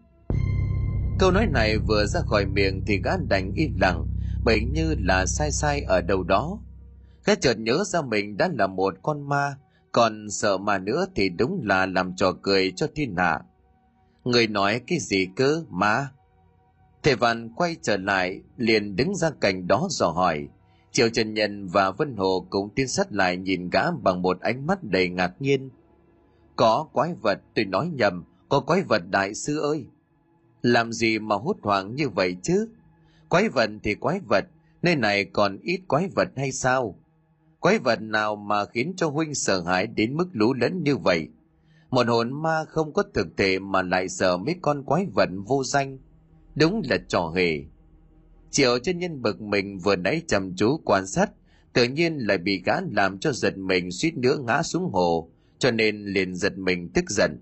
câu nói này vừa ra khỏi miệng thì gã đành im lặng bởi như là sai sai ở đâu đó gã chợt nhớ ra mình đã là một con ma còn sợ mà nữa thì đúng là làm trò cười cho thiên hạ người nói cái gì cơ ma thầy văn quay trở lại liền đứng ra cạnh đó dò hỏi Triệu Trần Nhân và Vân Hồ cũng tiến sát lại nhìn gã bằng một ánh mắt đầy ngạc nhiên. Có quái vật, tôi nói nhầm, có quái vật đại sư ơi. Làm gì mà hốt hoảng như vậy chứ? Quái vật thì quái vật, nơi này còn ít quái vật hay sao? Quái vật nào mà khiến cho huynh sợ hãi đến mức lũ lẫn như vậy? Một hồn ma không có thực thể mà lại sợ mấy con quái vật vô danh. Đúng là trò hề Triệu chân nhân bực mình vừa nãy chăm chú quan sát, tự nhiên lại bị gã làm cho giật mình suýt nữa ngã xuống hồ, cho nên liền giật mình tức giận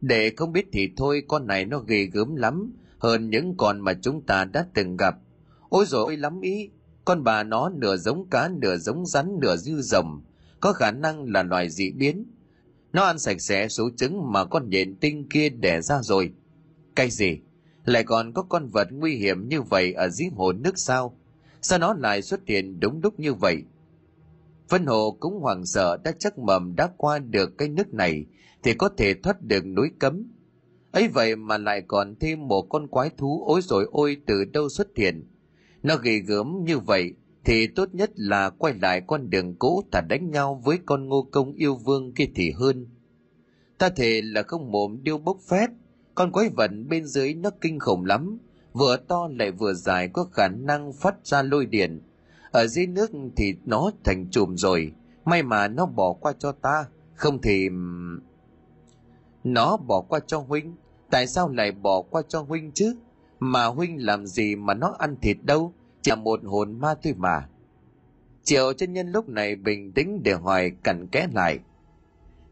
để không biết thì thôi, con này nó ghê gớm lắm, hơn những con mà chúng ta đã từng gặp. Ôi rồi ôi, lắm ý, con bà nó nửa giống cá, nửa giống rắn, nửa dư rồng, có khả năng là loài dị biến. Nó ăn sạch sẽ số trứng mà con nhện tinh kia đẻ ra rồi. Cái gì? Lại còn có con vật nguy hiểm như vậy ở dưới hồ nước sao? Sao nó lại xuất hiện đúng lúc như vậy? Vân Hồ cũng hoàng sợ, đã chắc mầm đã qua được cái nước này thì có thể thoát được núi cấm. ấy vậy mà lại còn thêm một con quái thú ối rồi ôi từ đâu xuất hiện. Nó ghê gớm như vậy thì tốt nhất là quay lại con đường cũ ta đánh nhau với con ngô công yêu vương kia thì hơn. Ta thể là không mồm điêu bốc phét, con quái vật bên dưới nó kinh khủng lắm, vừa to lại vừa dài có khả năng phát ra lôi điện. Ở dưới nước thì nó thành chùm rồi, may mà nó bỏ qua cho ta, không thì... Nó bỏ qua cho huynh, tại sao lại bỏ qua cho huynh chứ? Mà huynh làm gì mà nó ăn thịt đâu, chỉ là một hồn ma thôi mà. Triệu chân nhân lúc này bình tĩnh để hỏi cặn kẽ lại.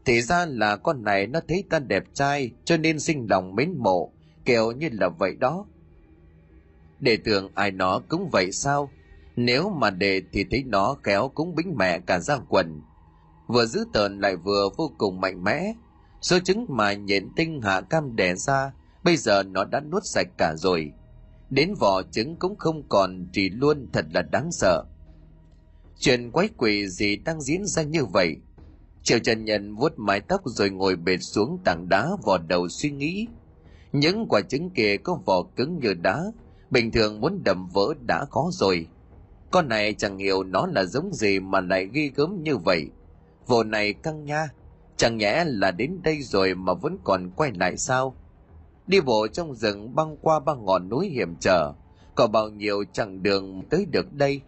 Thì ra là con này nó thấy ta đẹp trai cho nên sinh lòng mến mộ, kiểu như là vậy đó. Để tưởng ai nó cũng vậy sao? Nếu mà để thì thấy nó kéo cũng bính mẹ cả ra quần. Vừa giữ tờn lại vừa vô cùng mạnh mẽ. Số trứng mà nhện tinh hạ cam đẻ ra, bây giờ nó đã nuốt sạch cả rồi. Đến vỏ trứng cũng không còn thì luôn thật là đáng sợ. Chuyện quái quỷ gì đang diễn ra như vậy? Triệu Trần Nhân vuốt mái tóc rồi ngồi bệt xuống tảng đá vò đầu suy nghĩ. Những quả trứng kia có vỏ cứng như đá, bình thường muốn đầm vỡ đã khó rồi. Con này chẳng hiểu nó là giống gì mà lại ghi gớm như vậy. Vồ này căng nha, chẳng nhẽ là đến đây rồi mà vẫn còn quay lại sao? Đi bộ trong rừng băng qua ba ngọn núi hiểm trở, có bao nhiêu chặng đường tới được đây?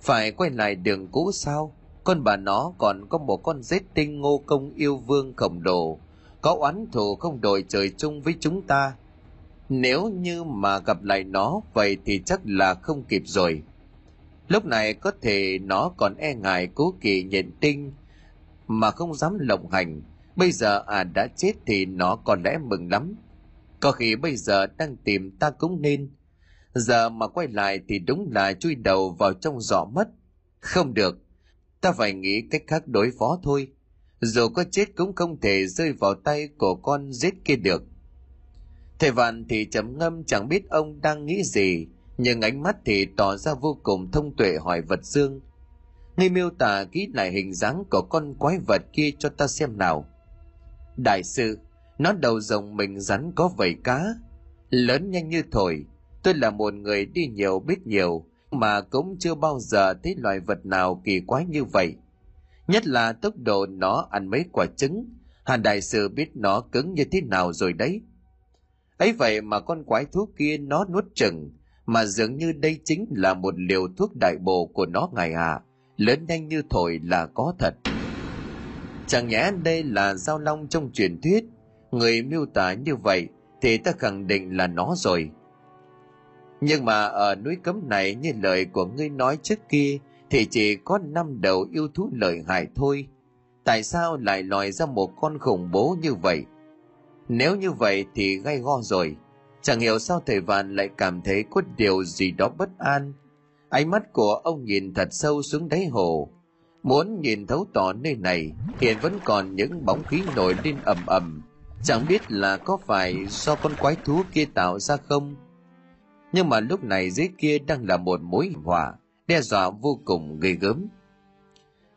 Phải quay lại đường cũ sao? Con bà nó còn có một con rết tinh ngô công yêu vương khổng độ, có oán thù không đổi trời chung với chúng ta. Nếu như mà gặp lại nó vậy thì chắc là không kịp rồi. Lúc này có thể nó còn e ngại cố kỳ nhận tinh mà không dám lộng hành. Bây giờ à đã chết thì nó còn lẽ mừng lắm. Có khi bây giờ đang tìm ta cũng nên. Giờ mà quay lại thì đúng là chui đầu vào trong giỏ mất. Không được, ta phải nghĩ cách khác đối phó thôi. Dù có chết cũng không thể rơi vào tay của con giết kia được. Thầy Vạn thì trầm ngâm chẳng biết ông đang nghĩ gì, nhưng ánh mắt thì tỏ ra vô cùng thông tuệ hỏi vật dương. Ngươi miêu tả kỹ lại hình dáng của con quái vật kia cho ta xem nào. Đại sư, nó đầu rồng mình rắn có vảy cá, lớn nhanh như thổi. Tôi là một người đi nhiều biết nhiều, mà cũng chưa bao giờ thấy loài vật nào kỳ quái như vậy. Nhất là tốc độ nó ăn mấy quả trứng, Hàn đại sư biết nó cứng như thế nào rồi đấy. ấy vậy mà con quái thú kia nó nuốt chừng, mà dường như đây chính là một liều thuốc đại bổ của nó ngài à, lớn nhanh như thổi là có thật. Chẳng nhẽ đây là giao long trong truyền thuyết, người miêu tả như vậy thì ta khẳng định là nó rồi. Nhưng mà ở núi cấm này như lời của ngươi nói trước kia thì chỉ có năm đầu yêu thú lợi hại thôi. Tại sao lại lòi ra một con khủng bố như vậy? Nếu như vậy thì gay go rồi. Chẳng hiểu sao thầy Vạn lại cảm thấy có điều gì đó bất an. Ánh mắt của ông nhìn thật sâu xuống đáy hồ. Muốn nhìn thấu tỏ nơi này, hiện vẫn còn những bóng khí nổi lên ầm ầm. Chẳng biết là có phải do con quái thú kia tạo ra không? Nhưng mà lúc này dưới kia đang là một mối hỏa, đe dọa vô cùng ghê gớm.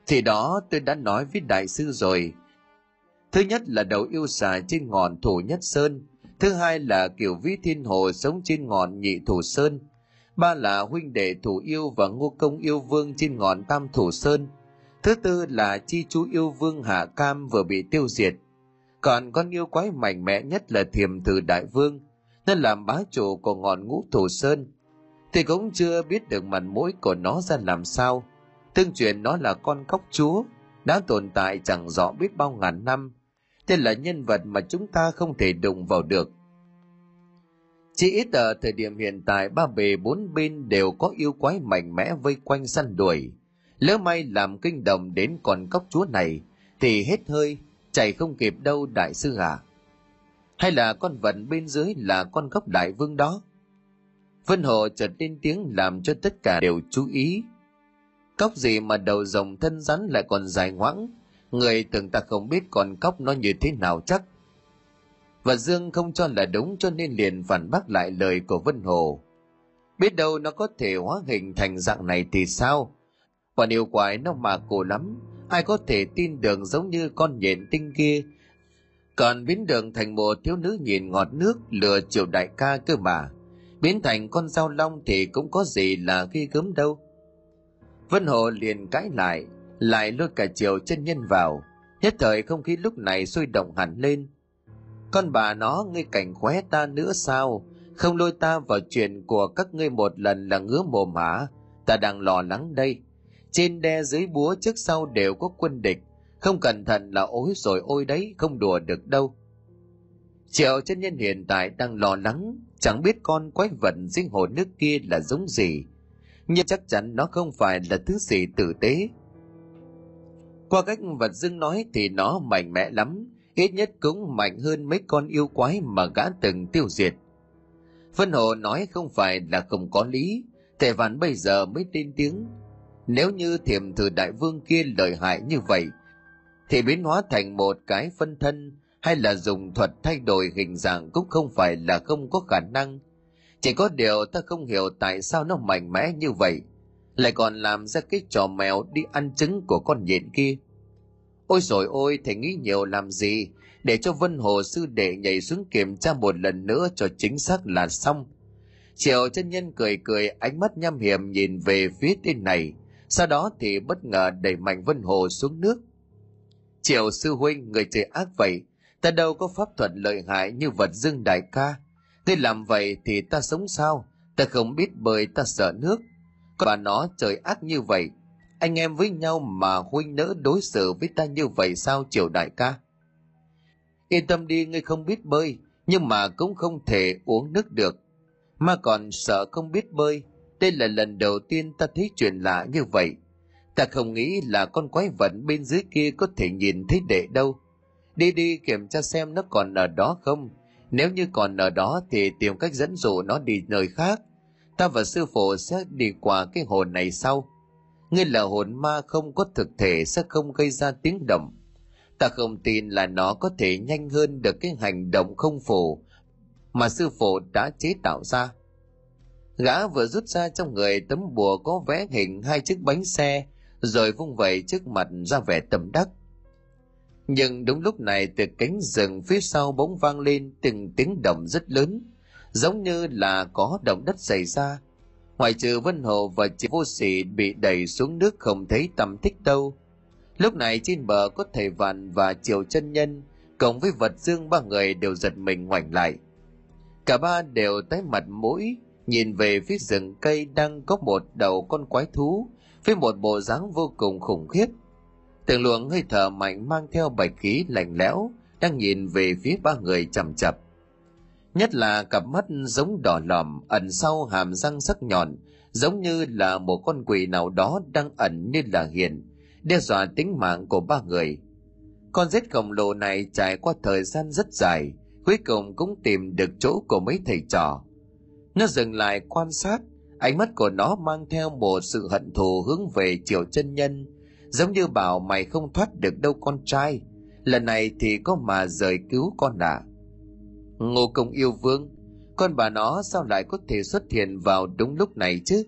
Thì đó tôi đã nói với đại sư rồi. Thứ nhất là đầu yêu xà trên ngọn thủ nhất sơn, Thứ hai là kiểu vĩ thiên hồ sống trên ngọn nhị thủ sơn. Ba là huynh đệ thủ yêu và ngô công yêu vương trên ngọn tam thủ sơn. Thứ tư là chi chú yêu vương hạ cam vừa bị tiêu diệt. Còn con yêu quái mạnh mẽ nhất là thiềm thử đại vương, nên làm bá chủ của ngọn ngũ thủ sơn. Thì cũng chưa biết được mặt mũi của nó ra làm sao. Tương truyền nó là con cóc chúa, đã tồn tại chẳng rõ biết bao ngàn năm, thế là nhân vật mà chúng ta không thể đụng vào được. Chỉ ít ở thời điểm hiện tại, ba bề bốn bên đều có yêu quái mạnh mẽ vây quanh săn đuổi. Lỡ may làm kinh động đến con cóc chúa này, thì hết hơi, chạy không kịp đâu, đại sư à hay là con vật bên dưới là con cóc đại vương đó? Vân hồ chợt lên tiếng làm cho tất cả đều chú ý. Cóc gì mà đầu rồng thân rắn lại còn dài ngoãng? Người tưởng ta không biết con cóc nó như thế nào chắc và dương không cho là đúng cho nên liền phản bác lại lời của vân hồ. Biết đâu nó có thể hóa hình thành dạng này thì sao? Còn yêu quái nó mà cổ lắm. Ai có thể tin đường giống như con nhện tinh kia? Còn biến đường thành một thiếu nữ nhìn ngọt nước, lừa triều đại ca cơ mà. Biến thành con dao long thì cũng có gì là ghi gớm đâu. Vân hồ liền cãi lại lại lôi cả triều chân nhân vào. Nhất thời không khí lúc này sôi động hẳn lên con bà nó, ngươi cảnh khóe ta nữa sao? Không lôi ta vào chuyện của các ngươi một lần là ngứa mồm hả? Ta đang lo lắng đây. Trên đe dưới búa trước sau đều có quân địch. Không cẩn thận là ối rồi ôi đấy, không đùa được đâu. Triệu chân nhân hiện tại đang lo lắng. Chẳng biết con quái vật dinh hồ nước kia là giống gì. Nhưng chắc chắn nó không phải là thứ gì tử tế. Qua cách vật dưng nói thì nó mạnh mẽ lắm ít nhất cũng mạnh hơn mấy con yêu quái mà gã từng tiêu diệt Vân Hồ nói không phải là không có lý, Tề Vạn bây giờ mới lên tiếng. Nếu như thiểm thử đại vương kia lợi hại như vậy, thì biến hóa thành một cái phân thân hay là dùng thuật thay đổi hình dạng cũng không phải là không có khả năng. Chỉ có điều ta không hiểu tại sao nó mạnh mẽ như vậy, lại còn làm ra cái trò mèo đi ăn trứng của con nhện kia. Ôi rồi ôi, thầy nghĩ nhiều làm gì, để cho Vân Hồ sư đệ nhảy xuống kiểm tra một lần nữa cho chính xác là xong. Triệu chân nhân cười cười ánh mắt nham hiểm nhìn về phía tên này, sau đó thì bất ngờ đẩy mạnh Vân Hồ xuống nước. Triệu sư huynh người trời ác vậy, ta đâu có pháp thuật lợi hại như vật dương đại ca. Ngươi làm vậy thì ta sống sao? Ta không biết bơi ta sợ nước. Còn bà nó trời ác như vậy, anh em với nhau mà huynh nỡ đối xử với ta như vậy sao triều đại ca? Yên tâm đi ngươi không biết bơi, nhưng mà cũng không thể uống nước được. Mà còn sợ không biết bơi, đây là lần đầu tiên ta thấy chuyện lạ như vậy. Ta không nghĩ là con quái vật bên dưới kia có thể nhìn thấy đệ đâu. Đi đi kiểm tra xem nó còn ở đó không. Nếu như còn ở đó thì tìm cách dẫn dụ nó đi nơi khác. Ta và sư phụ sẽ đi qua cái hồ này sau. Ngươi là hồn ma không có thực thể sẽ không gây ra tiếng động. Ta không tin là nó có thể nhanh hơn được cái hành động không phổ mà sư phụ đã chế tạo ra. Gã vừa rút ra trong người tấm bùa có vẽ hình hai chiếc bánh xe, rồi vung vẩy trước mặt ra vẻ tầm đắc. Nhưng đúng lúc này, từ cánh rừng phía sau bỗng vang lên từng tiếng động rất lớn, giống như là có động đất xảy ra ngoại trừ vân hồ và chị vô sĩ bị đẩy xuống nước không thấy tầm thích đâu Lúc này trên bờ có thầy vạn và triều chân nhân, cộng với vật dương ba người đều giật mình ngoảnh lại. Cả ba đều tái mặt mũi, nhìn về phía rừng cây đang có một đầu con quái thú, với một bộ dáng vô cùng khủng khiếp. Từng luồng hơi thở mạnh mang theo bạch khí lạnh lẽo, đang nhìn về phía ba người chầm chập. Nhất là cặp mắt giống đỏ lòm, ẩn sau hàm răng sắc nhọn, giống như là một con quỷ nào đó đang ẩn như là hiền, đe dọa tính mạng của ba người. Con rết khổng lồ này trải qua thời gian rất dài, cuối cùng cũng tìm được chỗ của mấy thầy trò. Nó dừng lại quan sát, ánh mắt của nó mang theo một sự hận thù hướng về triều chân nhân, giống như bảo mày không thoát được đâu con trai, lần này thì có mà rời cứu con ạ. À. Ngô công yêu vương, con bà nó sao lại có thể xuất hiện vào đúng lúc này chứ?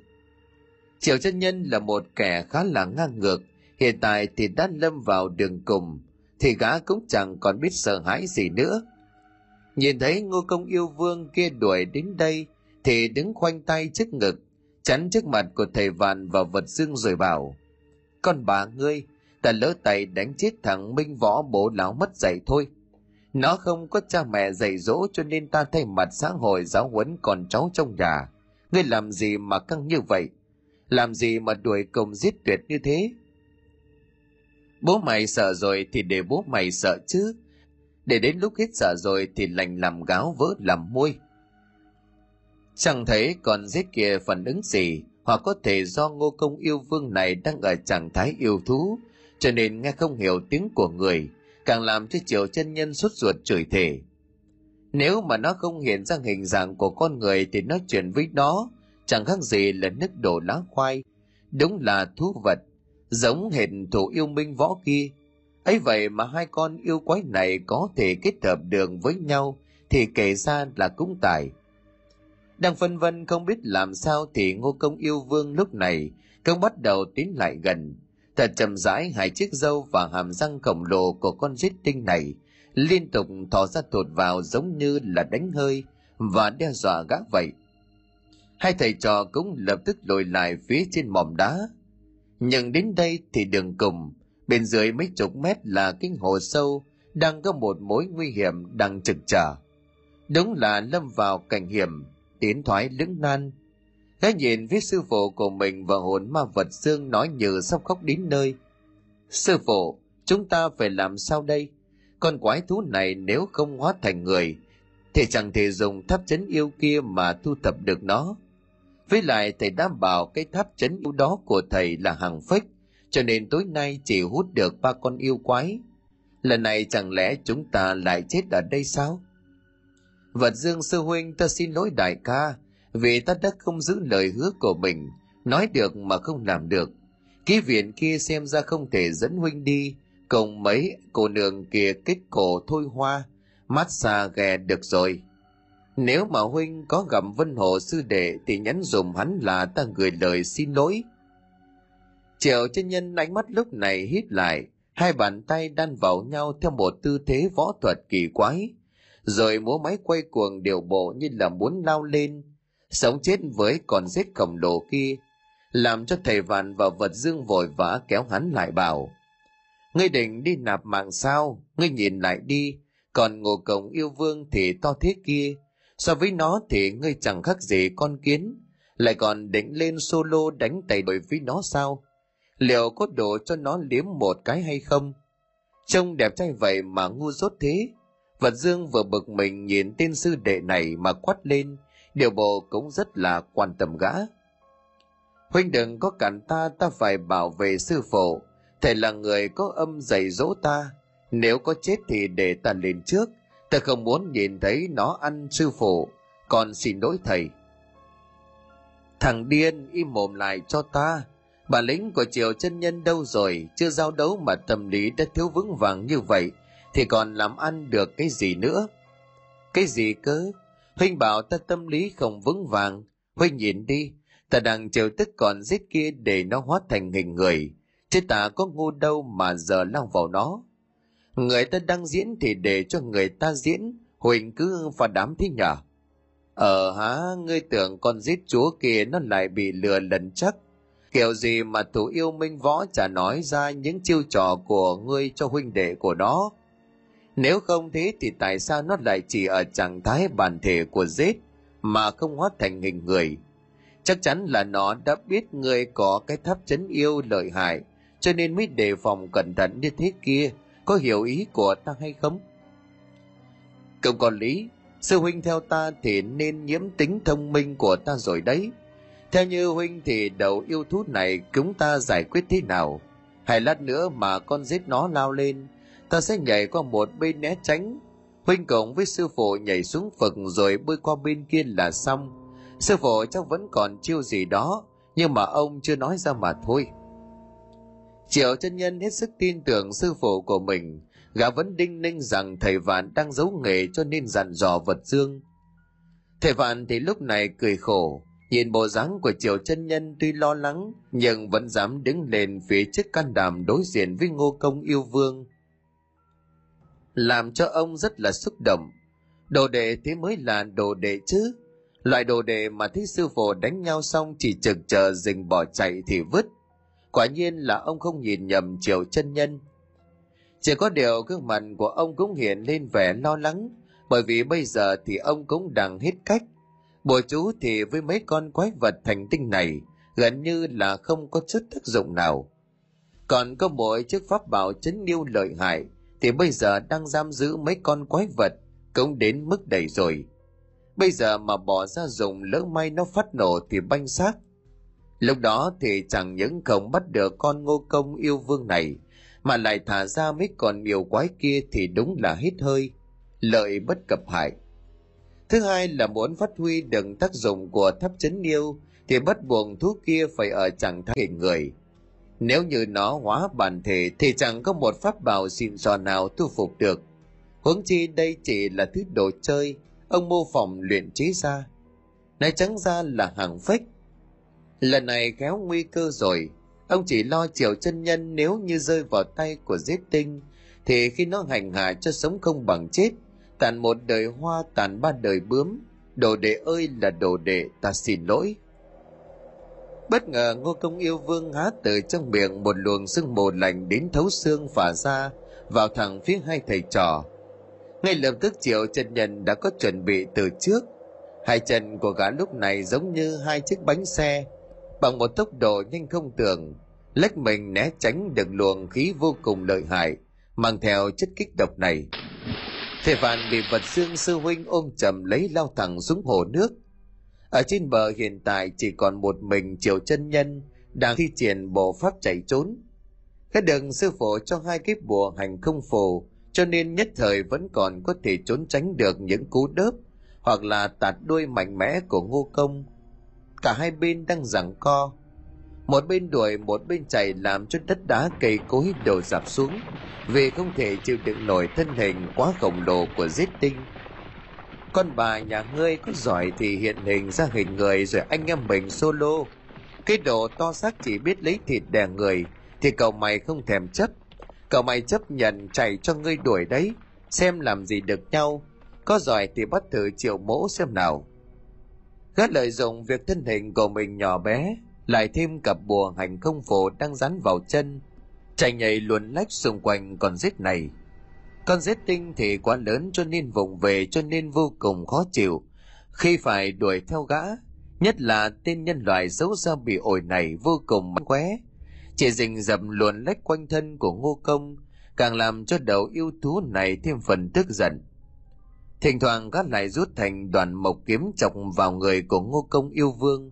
Triệu chân nhân là một kẻ khá là ngang ngược, hiện tại thì đã lâm vào đường cùng thì gã cũng chẳng còn biết sợ hãi gì nữa nhìn thấy ngô công yêu vương kia đuổi đến đây thì đứng khoanh tay trước ngực chắn trước mặt của thầy vạn và vật dương rồi bảo con bà ngươi ta lỡ tay đánh chết thằng minh võ bố lão mất dạy thôi nó không có cha mẹ dạy dỗ cho nên ta thay mặt xã hội giáo huấn con cháu trong nhà ngươi làm gì mà căng như vậy làm gì mà đuổi công giết tuyệt như thế Bố mày sợ rồi thì để bố mày sợ chứ. Để đến lúc hết sợ rồi thì lành làm gáo vỡ làm môi. Chẳng thấy còn giết kia phản ứng gì, hoặc có thể do ngô công yêu vương này đang ở trạng thái yêu thú, cho nên nghe không hiểu tiếng của người càng làm cho triệu chân nhân sốt ruột chửi thề. Nếu mà nó không hiện ra hình dạng của con người thì nói chuyện với nó, chẳng khác gì là nước đổ lá khoai. Đúng là thú vật, giống hệt thủ yêu minh võ kia. Ấy vậy mà hai con yêu quái này có thể kết hợp đường với nhau thì kể ra là cũng tài. Đang phân vân không biết làm sao thì ngô công yêu vương lúc này cũng bắt đầu tiến lại gần thật chậm rãi, hai chiếc râu và hàm răng khổng lồ của con rít tinh này liên tục thò ra thụt vào giống như là đánh hơi và đe dọa gã vậy. Hai thầy trò cũng lập tức lùi lại phía trên mỏm đá. Nhưng đến đây thì đường cùng, bên dưới mấy chục mét là kinh hồ sâu, đang có một mối nguy hiểm đang trực chờ đúng là lâm vào cảnh hiểm, tiến thoái lưỡng nan gã nhìn phía sư phụ của mình và hồn ma vật xương nói như sắp khóc đến nơi. Sư phụ, chúng ta phải làm sao đây? Con quái thú này nếu không hóa thành người, thì chẳng thể dùng tháp chấn yêu kia mà thu thập được nó. Với lại thầy đã bảo cái tháp chấn yêu đó của thầy là hàng phách, cho nên tối nay chỉ hút được ba con yêu quái. Lần này chẳng lẽ chúng ta lại chết ở đây sao? Vật dương sư huynh, ta xin lỗi đại ca vì ta đã không giữ lời hứa của mình, nói được mà không làm được. Ký viện kia xem ra không thể dẫn huynh đi, cùng mấy cô nương kia kích cổ thôi hoa, mát xa ghè được rồi. Nếu mà huynh có gặp vân hồ sư đệ thì nhắn dùm hắn là ta gửi lời xin lỗi. Triệu chân nhân ánh mắt lúc này hít lại, hai bàn tay đan vào nhau theo một tư thế võ thuật kỳ quái, rồi múa máy quay cuồng điều bộ như là muốn lao lên sống chết với con rết khổng lồ kia, làm cho thầy vạn và vật dương vội vã kéo hắn lại bảo, ngươi định đi nạp mạng sao? Ngươi nhìn lại đi, còn ngô cổng yêu vương thì to thế kia, so với nó thì ngươi chẳng khác gì con kiến, lại còn định lên solo đánh tay đội với nó sao? Liệu có đổ cho nó liếm một cái hay không? Trông đẹp trai vậy mà ngu dốt thế, vật dương vừa bực mình nhìn tên sư đệ này mà quát lên điều bộ cũng rất là quan tâm gã. Huynh đừng có cản ta ta phải bảo vệ sư phụ. Thầy là người có âm dạy dỗ ta. Nếu có chết thì để ta lên trước. Ta không muốn nhìn thấy nó ăn sư phụ. Còn xin lỗi thầy. Thằng điên im mồm lại cho ta. Bản lĩnh của triều chân nhân đâu rồi? Chưa giao đấu mà tâm lý đã thiếu vững vàng như vậy. Thì còn làm ăn được cái gì nữa? Cái gì cơ? Huynh bảo ta tâm lý không vững vàng. Huynh nhìn đi, ta đang chờ tức còn giết kia để nó hóa thành hình người. Chứ ta có ngu đâu mà giờ lao vào nó. Người ta đang diễn thì để cho người ta diễn. Huynh cứ phá đám thế nhở. Ờ hả, ngươi tưởng con giết chúa kia nó lại bị lừa lần chắc. Kiểu gì mà thủ yêu minh võ chả nói ra những chiêu trò của ngươi cho huynh đệ của nó nếu không thế thì tại sao nó lại chỉ ở trạng thái bản thể của giết mà không hóa thành hình người? Chắc chắn là nó đã biết người có cái tháp chấn yêu lợi hại, cho nên mới đề phòng cẩn thận như thế kia. Có hiểu ý của ta hay không? Không còn lý. Sư huynh theo ta thì nên nhiễm tính thông minh của ta rồi đấy. Theo như huynh thì đầu yêu thú này chúng ta giải quyết thế nào? Hay lát nữa mà con giết nó lao lên ta sẽ nhảy qua một bên né tránh. Huynh cộng với sư phụ nhảy xuống phật rồi bơi qua bên kia là xong. Sư phụ chắc vẫn còn chiêu gì đó, nhưng mà ông chưa nói ra mà thôi. Triệu chân nhân hết sức tin tưởng sư phụ của mình. Gã vẫn đinh ninh rằng thầy vạn đang giấu nghề cho nên dặn dò vật dương. Thầy vạn thì lúc này cười khổ, nhìn bộ dáng của triệu chân nhân tuy lo lắng, nhưng vẫn dám đứng lên phía trước can đảm đối diện với ngô công yêu vương làm cho ông rất là xúc động. Đồ đệ thế mới là đồ đệ chứ. Loại đồ đệ mà thấy sư phụ đánh nhau xong chỉ trực chờ dừng bỏ chạy thì vứt. Quả nhiên là ông không nhìn nhầm chiều chân nhân. Chỉ có điều gương mặt của ông cũng hiện lên vẻ lo lắng, bởi vì bây giờ thì ông cũng đang hết cách. Bùa chú thì với mấy con quái vật thành tinh này gần như là không có chút tác dụng nào. Còn có mỗi chiếc pháp bảo chấn niêu lợi hại thì bây giờ đang giam giữ mấy con quái vật cũng đến mức đầy rồi. Bây giờ mà bỏ ra dùng lỡ may nó phát nổ thì banh xác. Lúc đó thì chẳng những không bắt được con ngô công yêu vương này, mà lại thả ra mấy con yêu quái kia thì đúng là hít hơi, lợi bất cập hại. Thứ hai là muốn phát huy được tác dụng của tháp chấn yêu thì bắt buộc thú kia phải ở trạng thái hình người nếu như nó hóa bản thể thì chẳng có một pháp bảo xịn sò nào thu phục được. Huống chi đây chỉ là thứ đồ chơi, ông mô phỏng luyện trí ra. Nói trắng ra là hàng phách. Lần này kéo nguy cơ rồi. Ông chỉ lo chiều chân nhân nếu như rơi vào tay của giết tinh, thì khi nó hành hạ cho sống không bằng chết, tàn một đời hoa tàn ba đời bướm, đồ đệ ơi là đồ đệ ta xin lỗi bất ngờ ngô công yêu vương há từ trong miệng một luồng sương mù lạnh đến thấu xương phả ra, vào thẳng phía hai thầy trò. Ngay lập tức triệu chân nhân đã có chuẩn bị từ trước. Hai chân của gã lúc này giống như hai chiếc bánh xe, bằng một tốc độ nhanh không tưởng, lách mình né tránh được luồng khí vô cùng lợi hại, mang theo chất kích độc này. Thầy vạn bị vật xương sư huynh ôm chầm lấy lao thẳng xuống hồ nước ở trên bờ hiện tại chỉ còn một mình triệu chân nhân đang thi triển bộ pháp chạy trốn. Cái đường sư phụ cho hai cái bùa hành không phù, cho nên nhất thời vẫn còn có thể trốn tránh được những cú đớp hoặc là tạt đuôi mạnh mẽ của ngô công. Cả hai bên đang giằng co. Một bên đuổi, một bên chạy làm cho đất đá cây cối đổ dạp xuống, vì không thể chịu đựng nổi thân hình quá khổng lồ của giết tinh con bà nhà ngươi có giỏi thì hiện hình ra hình người rồi anh em mình solo. Cái đồ to xác chỉ biết lấy thịt đè người, thì cậu mày không thèm chấp. Cậu mày chấp nhận chạy cho ngươi đuổi đấy, xem làm gì được nhau. Có giỏi thì bắt thử triệu mỗ xem nào. Gắt lợi dụng việc thân hình của mình nhỏ bé, lại thêm cặp bùa hành không phổ đang dán vào chân, chạy nhảy luồn lách xung quanh còn giết này con rết tinh thì quá lớn cho nên vùng về cho nên vô cùng khó chịu. Khi phải đuổi theo gã, nhất là tên nhân loại xấu xa bị ổi này vô cùng mạnh qué. chỉ rình rập luồn lách quanh thân của ngô công, càng làm cho đầu yêu thú này thêm phần tức giận. Thỉnh thoảng gã lại rút thành đoàn mộc kiếm chọc vào người của ngô công yêu vương.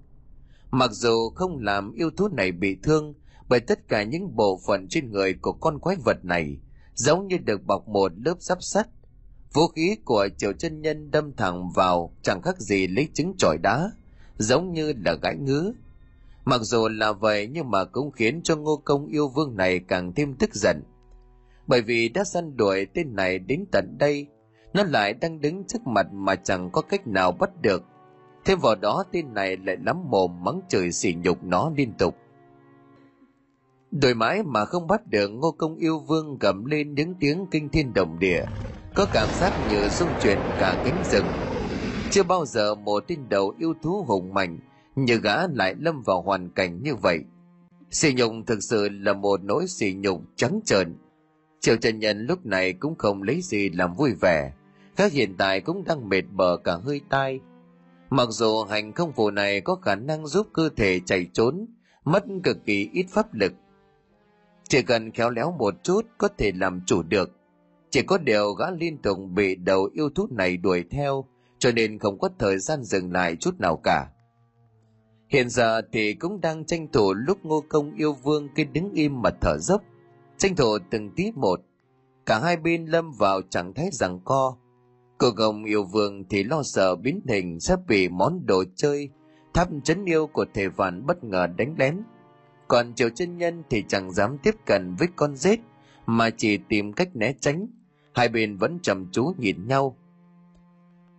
Mặc dù không làm yêu thú này bị thương, bởi tất cả những bộ phận trên người của con quái vật này giống như được bọc một lớp giáp sắt. Vũ khí của triều chân nhân đâm thẳng vào, chẳng khác gì lấy trứng trọi đá, giống như là gãi ngứa. Mặc dù là vậy, nhưng mà cũng khiến cho ngô công yêu vương này càng thêm tức giận. Bởi vì đã săn đuổi tên này đến tận đây, nó lại đang đứng trước mặt mà chẳng có cách nào bắt được. Thêm vào đó, tên này lại lắm mồm mắng chửi sỉ nhục nó liên tục đuổi mãi mà không bắt được, ngô công yêu vương gầm lên những tiếng kinh thiên động địa. Có cảm giác như xung chuyển cả cánh rừng. Chưa bao giờ một tên đầu yêu thú hùng mạnh, như gã lại lâm vào hoàn cảnh như vậy. Sỉ nhục thực sự là một nỗi sỉ nhục trắng trợn. Triệu trần nhân lúc này cũng không lấy gì làm vui vẻ. Các hiện tại cũng đang mệt bờ cả hơi tai. Mặc dù hành không phù này có khả năng giúp cơ thể chạy trốn, mất cực kỳ ít pháp lực chỉ cần khéo léo một chút có thể làm chủ được. Chỉ có điều gã liên tục bị đầu yêu thú này đuổi theo, cho nên không có thời gian dừng lại chút nào cả. Hiện giờ thì cũng đang tranh thủ lúc ngô công yêu vương kia đứng im mà thở dốc, tranh thủ từng tí một. Cả hai bên lâm vào trạng thái rằng co. Cô gồng yêu vương thì lo sợ biến hình sắp bị món đồ chơi, tháp chấn yêu của thể vạn bất ngờ đánh lén còn triệu chân nhân thì chẳng dám tiếp cận với con rết mà chỉ tìm cách né tránh. Hai bên vẫn chăm chú nhìn nhau.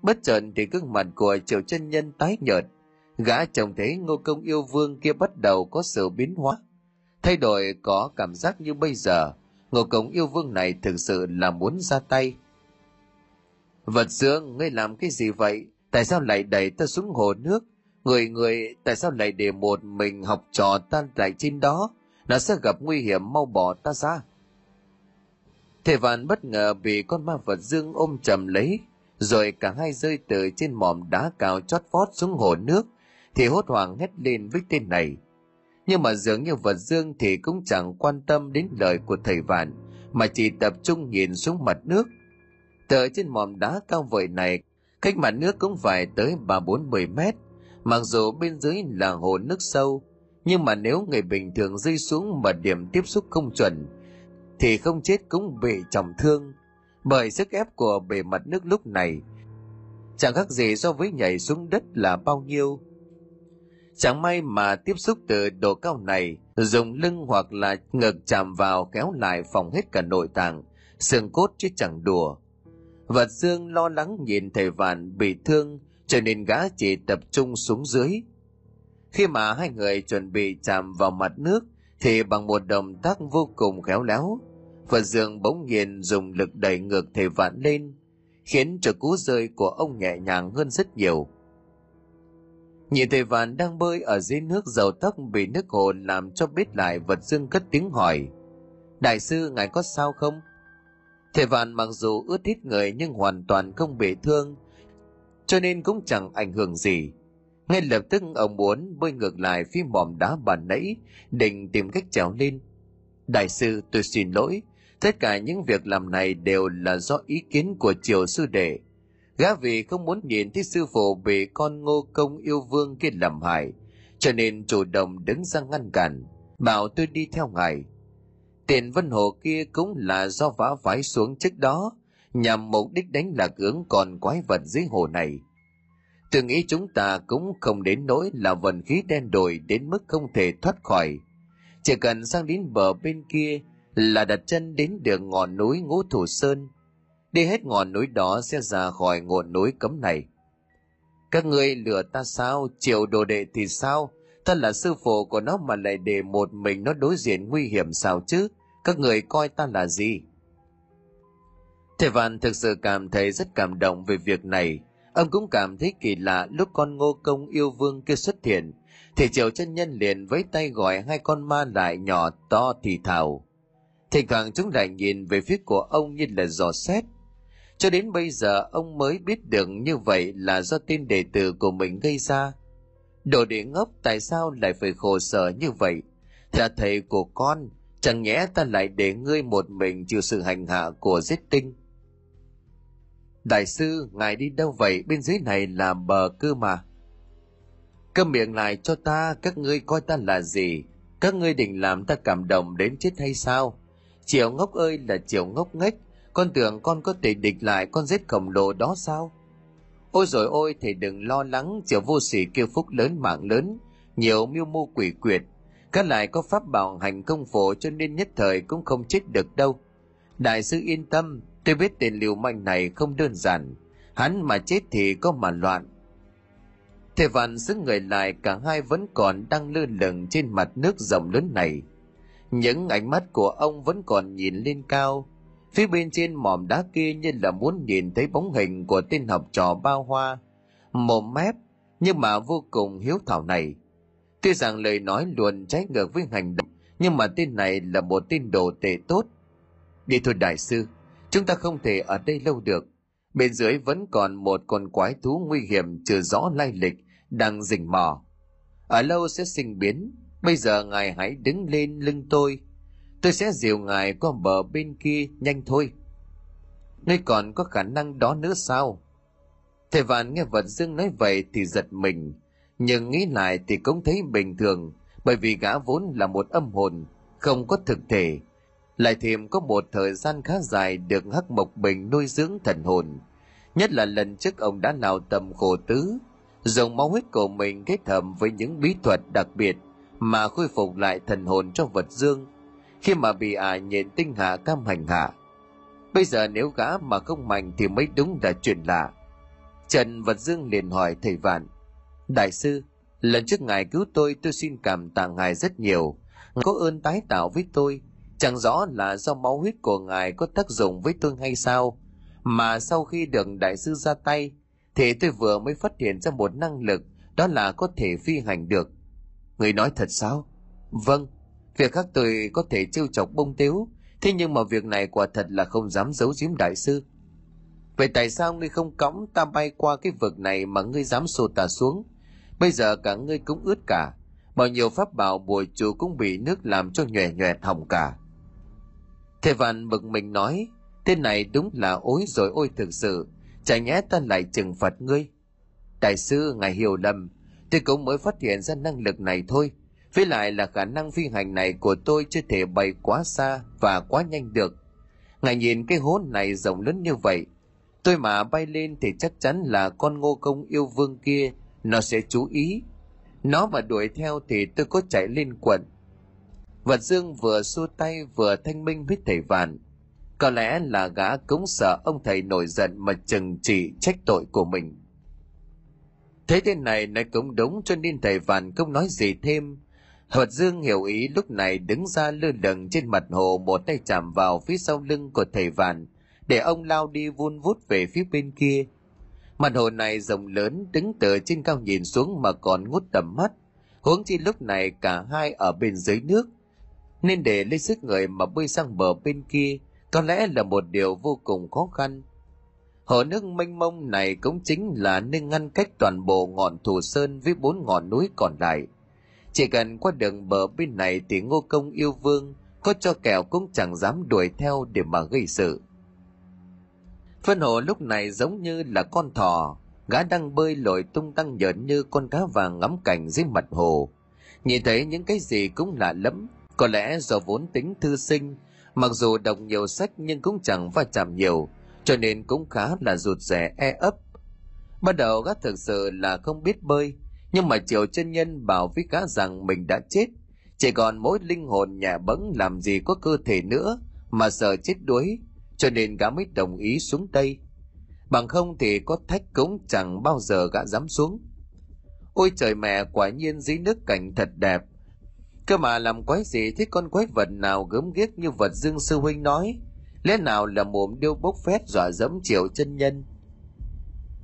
Bất chợt thì gương mặt của triệu chân nhân tái nhợt. Gã trông thấy ngô công yêu vương kia bắt đầu có sự biến hóa. Thay đổi có cảm giác như bây giờ, ngô công yêu vương này thực sự là muốn ra tay. Vật dưỡng, ngươi làm cái gì vậy? Tại sao lại đẩy ta xuống hồ nước? Người người, tại sao lại để một mình học trò tan tại trên đó? Nó sẽ gặp nguy hiểm, mau bỏ ta ra. Thầy vạn bất ngờ bị con ma vật dương ôm chầm lấy, rồi cả hai rơi từ trên mỏm đá cao chót vót xuống hồ nước. Thì hốt hoảng hét lên với tên này. Nhưng mà dường như vật dương thì cũng chẳng quan tâm đến lời của thầy vạn, mà chỉ tập trung nhìn xuống mặt nước. Từ trên mỏm đá cao vời này, cách mặt nước cũng phải tới ba bốn mười mét mặc dù bên dưới là hồ nước sâu, nhưng mà nếu người bình thường rơi xuống mà điểm tiếp xúc không chuẩn, thì không chết cũng bị trọng thương. Bởi sức ép của bề mặt nước lúc này, chẳng khác gì so với nhảy xuống đất là bao nhiêu. Chẳng may mà tiếp xúc từ độ cao này, dùng lưng hoặc là ngực chạm vào kéo lại phòng hết cả nội tạng, xương cốt chứ chẳng đùa. Vật dương lo lắng nhìn thầy vạn bị thương cho nên gã chỉ tập trung xuống dưới. Khi mà hai người chuẩn bị chạm vào mặt nước, thì bằng một động tác vô cùng khéo léo vật dương bỗng nhiên dùng lực đẩy ngược thầy vạn lên, khiến cho cú rơi của ông nhẹ nhàng hơn rất nhiều. Nhìn thầy vạn đang bơi ở dưới nước dầu tóc bị nước hồ làm cho biết lại vật dương cất tiếng hỏi, đại sư, ngài có sao không? Thầy vạn mặc dù ướt hết người nhưng hoàn toàn không bị thương cho nên cũng chẳng ảnh hưởng gì. Ngay lập tức ông muốn bơi ngược lại phía mỏm đá bàn nãy, định tìm cách trèo lên. Đại sư, tôi xin lỗi. Tất cả những việc làm này đều là do ý kiến của triều sư đệ. Gã vì không muốn nhìn thấy sư phụ bị con ngô công yêu vương kia làm hại, cho nên chủ động đứng ra ngăn cản, bảo tôi đi theo ngài. Tiền vân hồ kia cũng là do vã vái xuống trước đó nhằm mục đích đánh lạc hướng còn quái vật dưới hồ này. Tôi nghĩ chúng ta cũng không đến nỗi là vận khí đen đổi đến mức không thể thoát khỏi. Chỉ cần sang đến bờ bên kia là đặt chân đến đường ngọn núi ngũ thủ sơn. Đi hết ngọn núi đó sẽ ra khỏi ngọn núi cấm này. Các ngươi lừa ta sao? Triệu đồ đệ thì sao? Ta là sư phụ của nó mà lại để một mình nó đối diện nguy hiểm sao chứ? Các người coi ta là gì? Thầy vạn thực sự cảm thấy rất cảm động về việc này. Ông cũng cảm thấy kỳ lạ lúc con ngô công yêu vương kia xuất hiện. Thầy triệu chân nhân liền với tay gọi hai con ma lại nhỏ to thì thào. Thỉnh thoảng chúng lại nhìn về phía của ông như là dò xét. Cho đến bây giờ, ông mới biết được như vậy là do tên đệ tử của mình gây ra. Đồ địa ngốc, tại sao lại phải khổ sở như vậy? Là thầy của con, chẳng nhẽ ta lại để ngươi một mình chịu sự hành hạ của giết tinh? Đại sư ngài đi đâu vậy bên dưới này là bờ cơ mà câm miệng lại cho ta các ngươi coi ta là gì các ngươi định làm ta cảm động đến chết hay sao Triệu ngốc ơi là triệu ngốc nghếch, con tưởng con có thể địch lại con giết khổng lồ đó sao? Ôi rồi ôi thầy đừng lo lắng triệu vô sỉ kêu phúc lớn mạng lớn, nhiều mưu mô quỷ quyệt. Các lại có pháp bảo hành công phổ cho nên nhất thời cũng không chết được đâu. Đại sư yên tâm, tôi biết tên liều manh này không đơn giản. Hắn mà chết thì có mà loạn. Thầy vạn giữ người lại, cả hai vẫn còn đang lơ lửng trên mặt nước rộng lớn này. Những ánh mắt của ông vẫn còn nhìn lên cao. Phía bên trên mỏm đá kia như là muốn nhìn thấy bóng hình của tên học trò bao hoa. Mồm mép, nhưng mà vô cùng hiếu thảo này. Tuy rằng lời nói luôn trái ngược với hành động, nhưng mà tên này là một tên đồ tệ tốt. Đi thôi, đại sư chúng ta không thể ở đây lâu được bên dưới vẫn còn một con quái thú nguy hiểm chưa rõ lai lịch đang rình mò ở lâu sẽ sinh biến Bây giờ ngài hãy đứng lên lưng tôi. Tôi sẽ dìu ngài qua bờ bên kia nhanh thôi. Ngươi còn có khả năng đó nữa sao? Thầy Vạn nghe vật dương nói vậy thì giật mình. Nhưng nghĩ lại thì cũng thấy bình thường. Bởi vì gã vốn là một âm hồn, không có thực thể. Lại thêm có một thời gian khá dài được Hắc Mộc Bình nuôi dưỡng thần hồn. Nhất là lần trước ông đã nào tầm khổ tứ, dùng máu huyết của mình kết hợp với những bí thuật đặc biệt – mà khôi phục lại thần hồn cho vật dương. Khi mà bị ả à nhện tinh hạ cam hành hạ bây giờ nếu gã mà không mạnh thì mới đúng là chuyện lạ. Trần vật dương liền hỏi thầy vạn đại sư lần trước ngài cứu tôi tôi xin cảm tạ ngài rất nhiều. Ngài có ơn tái tạo với tôi chẳng rõ là do máu huyết của ngài có tác dụng với tôi hay sao mà sau khi được đại sư ra tay thì tôi vừa mới phát hiện ra một năng lực đó là có thể phi hành được Người nói thật sao? Vâng, việc khác tôi có thể trêu chọc bông tiếu, thế nhưng mà việc này quả thật là không dám giấu giếm đại sư. Vậy tại sao ngươi không cõng ta bay qua cái vực này mà ngươi dám xô ta xuống? Bây giờ cả ngươi cũng ướt cả, bao nhiêu pháp bảo bùa chủ cũng bị nước làm cho nhòe nhòe hỏng cả. Thầy Vạn bực mình nói, thế này đúng là ối rồi ôi thực sự, chả nhẽ ta lại trừng phạt ngươi. Đại sư, ngài hiểu lầm, tôi cũng mới phát hiện ra năng lực này thôi với lại là khả năng phi hành này của tôi chưa thể bay quá xa và quá nhanh được ngài nhìn cái hố này rộng lớn như vậy tôi mà bay lên thì chắc chắn là con ngô công yêu vương kia nó sẽ chú ý nó mà đuổi theo thì tôi có chạy lên quận vật dương vừa xua tay vừa thanh minh với thầy vạn có lẽ là gã cũng sợ ông thầy nổi giận mà chừng trị trách tội của mình thế thế này nói cũng đúng cho nên thầy vạn không nói gì thêm Vật Dương hiểu ý lúc này đứng ra lơ lửng trên mặt hồ một tay chạm vào phía sau lưng của thầy Vạn, để ông lao đi vun vút về phía bên kia. Mặt hồ này rộng lớn, đứng từ trên cao nhìn xuống mà còn ngút tầm mắt. Huống chi lúc này cả hai ở bên dưới nước. Nên để lấy sức người mà bơi sang bờ bên kia có lẽ là một điều vô cùng khó khăn. Hồ nước mênh mông này cũng chính là nơi ngăn cách toàn bộ ngọn thủ sơn với bốn ngọn núi còn lại – chỉ cần qua đường bờ bên này thì ngô công yêu vương có cho kẹo cũng chẳng dám đuổi theo để mà gây sự. Phân hồ lúc này giống như là con thỏ, gã đang bơi lội tung tăng nhợn như con cá vàng ngắm cảnh dưới mặt hồ. Nhìn thấy những cái gì cũng lạ lắm, có lẽ do vốn tính thư sinh, mặc dù đọc nhiều sách nhưng cũng chẳng va chạm nhiều, cho nên cũng khá là rụt rè e ấp. Bắt đầu gã thực sự là không biết bơi, nhưng mà triệu chân nhân bảo với gã rằng mình đã chết. Chỉ còn mỗi linh hồn nhà bẫng làm gì có cơ thể nữa mà sợ chết đuối cho nên gã mới đồng ý xuống đây bằng không thì có thách cũng chẳng bao giờ gã dám xuống. Ôi trời mẹ quả nhiên dưới nước cảnh thật đẹp cơ mà làm quái gì thế con quái vật nào gớm ghiếc như vật dương sư huynh nói lẽ nào là mồm điêu bốc phét dọa dẫm triệu chân nhân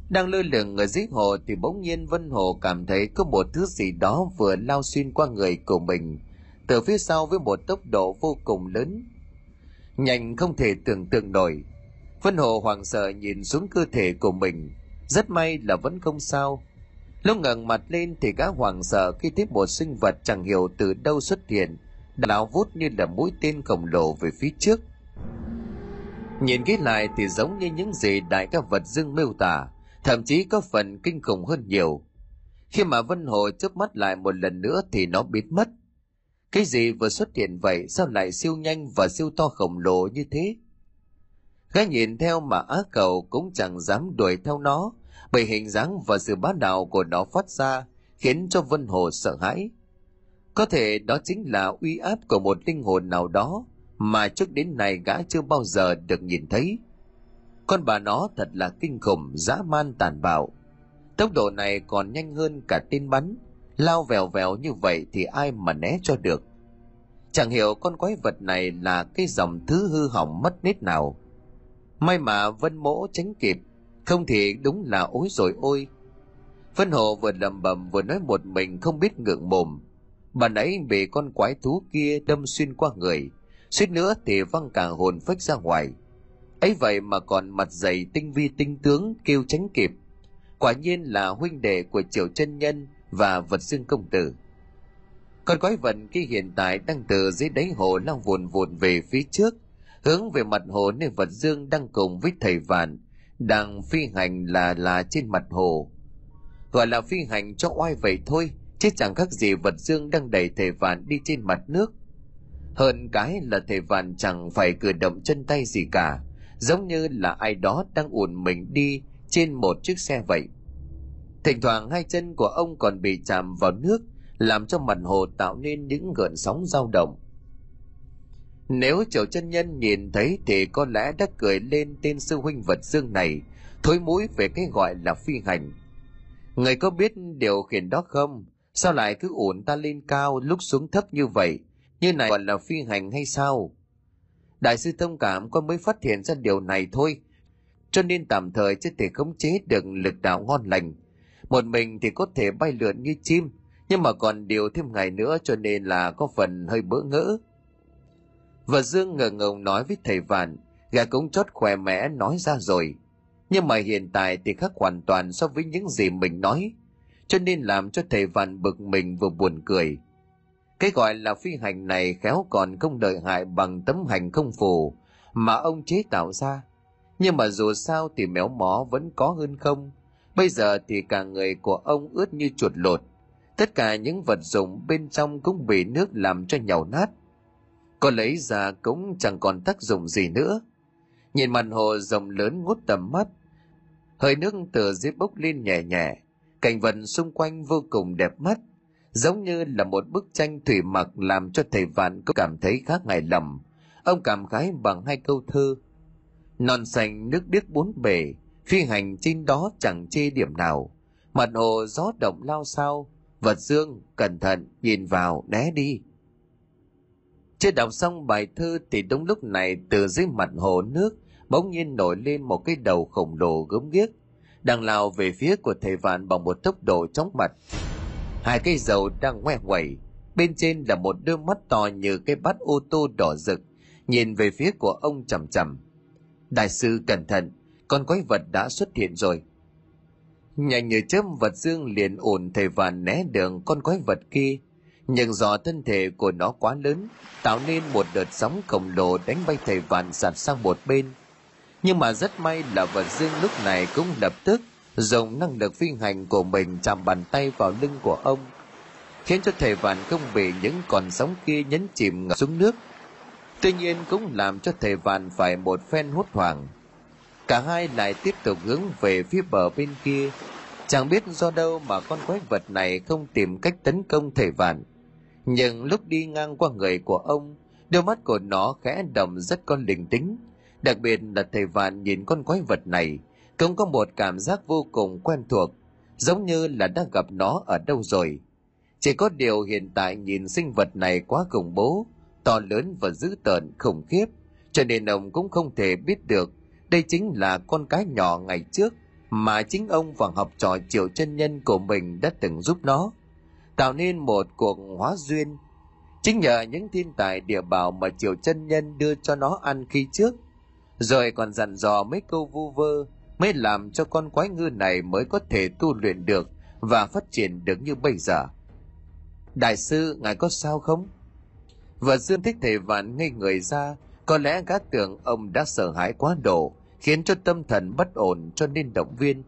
đang lơ lửng ở dưới hồ thì bỗng nhiên Vân Hồ cảm thấy có một thứ gì đó vừa lao xuyên qua người của mình, từ phía sau với một tốc độ vô cùng lớn. Nhanh không thể tưởng tượng nổi. Vân Hồ hoàng sợ nhìn xuống cơ thể của mình, rất may là vẫn không sao. Lúc ngẩng mặt lên thì gã hoảng sợ khi thấy một sinh vật chẳng hiểu từ đâu xuất hiện, đào vút như là mũi tên khổng lồ về phía trước. Nhìn kỹ lại thì giống như những gì đại các vật dương miêu tả, thậm chí có phần kinh khủng hơn nhiều. Khi mà Vân Hồ chớp mắt lại một lần nữa thì nó biến mất. Cái gì vừa xuất hiện vậy sao lại siêu nhanh và siêu to khổng lồ như thế? gã nhìn theo mà á cầu cũng chẳng dám đuổi theo nó bởi hình dáng và sự bá đạo của nó phát ra khiến cho Vân Hồ sợ hãi. Có thể đó chính là uy áp của một linh hồn nào đó mà trước đến nay gã chưa bao giờ được nhìn thấy. Con bà nó thật là kinh khủng, dã man tàn bạo. Tốc độ này còn nhanh hơn cả tên bắn. Lao vèo vèo như vậy thì ai mà né cho được. Chẳng hiểu con quái vật này là cái dòng thứ hư hỏng mất nết nào. May mà Vân Mỗ tránh kịp, không thì đúng là ối rồi ôi. phân Hồ vừa lầm bầm vừa nói một mình không biết ngượng mồm. Bà nãy bị con quái thú kia đâm xuyên qua người, suýt nữa thì văng cả hồn phách ra ngoài ấy vậy mà còn mặt dày tinh vi tinh tướng kêu tránh kịp quả nhiên là huynh đệ của triều chân nhân và vật dương công tử con quái vật kia hiện tại đang từ dưới đáy hồ lao vùn vùn về phía trước hướng về mặt hồ nơi vật dương đang cùng với thầy vạn đang phi hành là là trên mặt hồ gọi là phi hành cho oai vậy thôi chứ chẳng khác gì vật dương đang đẩy thể vạn đi trên mặt nước hơn cái là thể vạn chẳng phải cử động chân tay gì cả giống như là ai đó đang ùn mình đi trên một chiếc xe vậy. Thỉnh thoảng hai chân của ông còn bị chạm vào nước, làm cho mặt hồ tạo nên những gợn sóng dao động. Nếu triệu chân nhân nhìn thấy thì có lẽ đã cười lên tên sư huynh vật dương này, thối mũi về cái gọi là phi hành. Người có biết điều khiển đó không? Sao lại cứ ổn ta lên cao lúc xuống thấp như vậy? Như này gọi là phi hành hay sao? Đại sư thông cảm con mới phát hiện ra điều này thôi. Cho nên tạm thời chưa thể khống chế được lực đạo ngon lành. Một mình thì có thể bay lượn như chim, nhưng mà còn điều thêm ngày nữa cho nên là có phần hơi bỡ ngỡ. Và Dương ngờ ngồng nói với thầy Vạn, gà cũng chót khỏe mẽ nói ra rồi. Nhưng mà hiện tại thì khác hoàn toàn so với những gì mình nói, cho nên làm cho thầy Vạn bực mình vừa buồn cười. Cái gọi là phi hành này khéo còn không đợi hại bằng tấm hành không phù mà ông chế tạo ra. Nhưng mà dù sao thì méo mó vẫn có hơn không. Bây giờ thì cả người của ông ướt như chuột lột. tất cả những vật dụng bên trong cũng bị nước làm cho nhàu nát có lấy ra cũng chẳng còn tác dụng gì nữa. Nhìn mặt hồ rộng lớn ngút tầm mắt, hơi nước từ dưới bốc lên nhẹ nhẹ. Cảnh vật xung quanh vô cùng đẹp mắt, giống như là một bức tranh thủy mặc làm cho thầy vạn có cảm thấy khá ngại lầm. ông cảm khái bằng hai câu thơ, non xanh nước biếc bốn bể phi hành trên đó chẳng chê điểm nào. Mặt hồ gió động lao sao, vật dương cẩn thận nhìn vào, né đi chưa đọc xong bài thơ thì đúng lúc này từ dưới mặt hồ nước bỗng nhiên nổi lên một cái đầu khổng lồ gớm ghiếc. Đang lao về phía của thầy vạn bằng một tốc độ chóng mặt. Hai cây dầu đang ngoe quẩy bên trên là một đôi mắt to như cái bát ô tô đỏ rực, nhìn về phía của ông chầm chầm đại sư cẩn thận, con quái vật đã xuất hiện rồi. Nhanh như chớp, vật dương liền ổn thầy vạn né đường con quái vật kia nhưng do thân thể của nó quá lớn, tạo nên một đợt sóng khổng lồ đánh bay thầy vạn sạt sang một bên. Nhưng mà rất may là vật dương lúc này cũng lập tức dùng năng lực phi hành của mình chạm bàn tay vào lưng của ông, khiến cho thầy vạn không bị những con sóng kia nhấn chìm ngập xuống nước. Tuy nhiên cũng làm cho thầy vạn phải một phen hốt hoảng. Cả hai lại tiếp tục hướng về phía bờ bên kia. Chẳng biết do đâu mà con quái vật này không tìm cách tấn công thầy vạn nhưng lúc đi ngang qua người của ông, đôi mắt của nó khẽ động rất con linh tính. Đặc biệt là thầy vạn nhìn con quái vật này, cũng có một cảm giác vô cùng quen thuộc, giống như là đã gặp nó ở đâu rồi. Chỉ có điều hiện tại nhìn sinh vật này quá khủng bố, to lớn và dữ tợn, khủng khiếp, cho nên ông cũng không thể biết được đây chính là con cái nhỏ ngày trước mà chính ông và học trò triệu chân nhân của mình đã từng giúp nó tạo nên một cuộc hóa duyên. Chính nhờ những thiên tài địa bảo mà triều chân nhân đưa cho nó ăn khi trước, rồi còn dặn dò mấy câu vu vơ, mới làm cho con quái ngư này mới có thể tu luyện được và phát triển được như bây giờ. Đại sư, ngài có sao không? Vợ dương thích Thể vạn ngây người ra, có lẽ gã tưởng ông đã sợ hãi quá độ, khiến cho tâm thần bất ổn cho nên động viên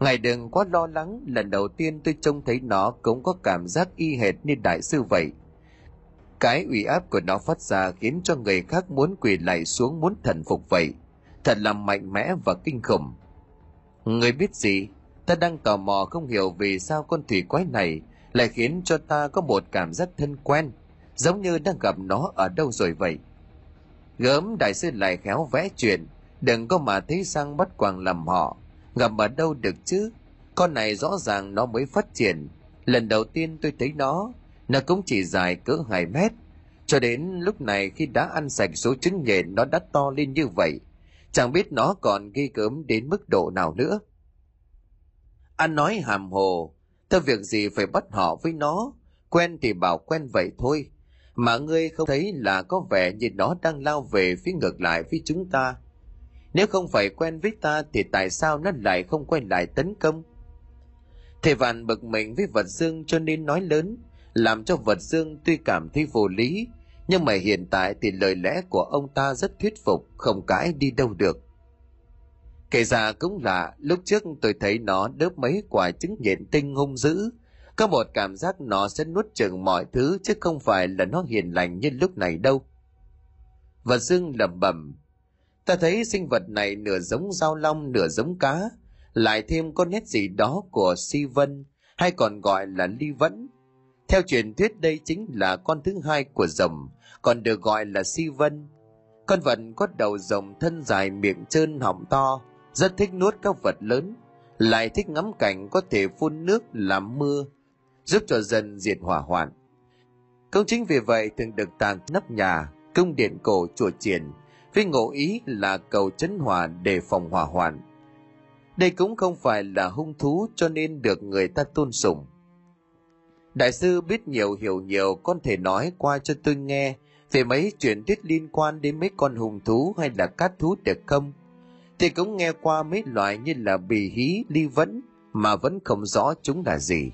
ngài đừng quá lo lắng, lần đầu tiên tôi trông thấy nó cũng có cảm giác y hệt như đại sư vậy. Cái ủy áp của nó phát ra khiến cho người khác muốn quỳ lại xuống muốn thần phục vậy. Thật là mạnh mẽ và kinh khủng. Người biết gì? Ta đang tò mò không hiểu vì sao con thủy quái này lại khiến cho ta có một cảm giác thân quen, giống như đang gặp nó ở đâu rồi vậy. Gớm, đại sư lại khéo vẽ chuyện. Đừng có mà thấy sang bắt quàng làm họ gặp ở đâu được chứ? Con này rõ ràng nó mới phát triển. Lần đầu tiên tôi thấy nó nó cũng chỉ dài cỡ 2 mét. Cho đến lúc này khi đã ăn sạch số trứng nhện, nó đã to lên như vậy. Chẳng biết nó còn ghi gớm đến mức độ nào nữa. Anh nói hàm hồ theo việc gì phải bắt họ với nó? Quen thì bảo quen vậy thôi. Mà ngươi không thấy là có vẻ như nó đang lao về phía ngược lại với chúng ta nếu không phải quen với ta thì tại sao nó lại không quay lại tấn công? Thầy vạn bực mình với vật dương cho nên nói lớn làm cho vật dương tuy cảm thấy vô lý nhưng mà hiện tại thì lời lẽ của ông ta rất thuyết phục không cãi đi đâu được. Kể ra cũng lạ, lúc trước tôi thấy nó đớp mấy quả trứng nhện tinh hung dữ có một cảm giác nó sẽ nuốt chừng mọi thứ chứ không phải là nó hiền lành như lúc này đâu. Vật dương lẩm bẩm ta thấy sinh vật này nửa giống dao long, nửa giống cá, lại thêm có nét gì đó của si vân, hay còn gọi là ly vẫn. Theo truyền thuyết đây chính là con thứ hai của rồng, còn được gọi là si vân. Con vật có đầu rồng thân dài miệng trơn họng to, rất thích nuốt các vật lớn, lại thích ngắm cảnh có thể phun nước làm mưa, giúp cho dân diệt hỏa hoạn. Cũng chính vì vậy thường được tàng nắp nhà, cung điện cổ chùa triển với ngộ ý là cầu chấn hòa để phòng hỏa hoạn. Đây cũng không phải là hung thú cho nên được người ta tôn sùng. Đại sư biết nhiều hiểu nhiều con thể nói qua cho tôi nghe về mấy chuyện tiết liên quan đến mấy con hùng thú hay là cát thú được không? Thì cũng nghe qua mấy loại như là bì hí, ly vẫn, mà vẫn không rõ chúng là gì.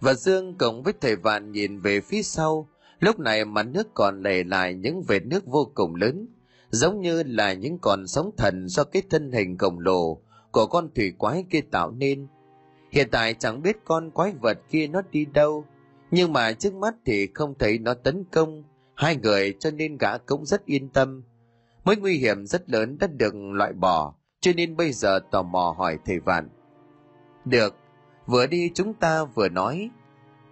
Và dương cộng với thầy vạn nhìn về phía sau lúc này mặt nước còn lề lại những vệt nước vô cùng lớn giống như là những con sóng thần do cái thân hình khổng lồ của con thủy quái kia tạo nên Hiện tại chẳng biết con quái vật kia nó đi đâu, nhưng mà trước mắt thì không thấy nó tấn công hai người cho nên gã cũng rất yên tâm. Mối nguy hiểm rất lớn đã được loại bỏ, cho nên bây giờ tò mò hỏi thầy Vạn. Được, vừa đi chúng ta vừa nói.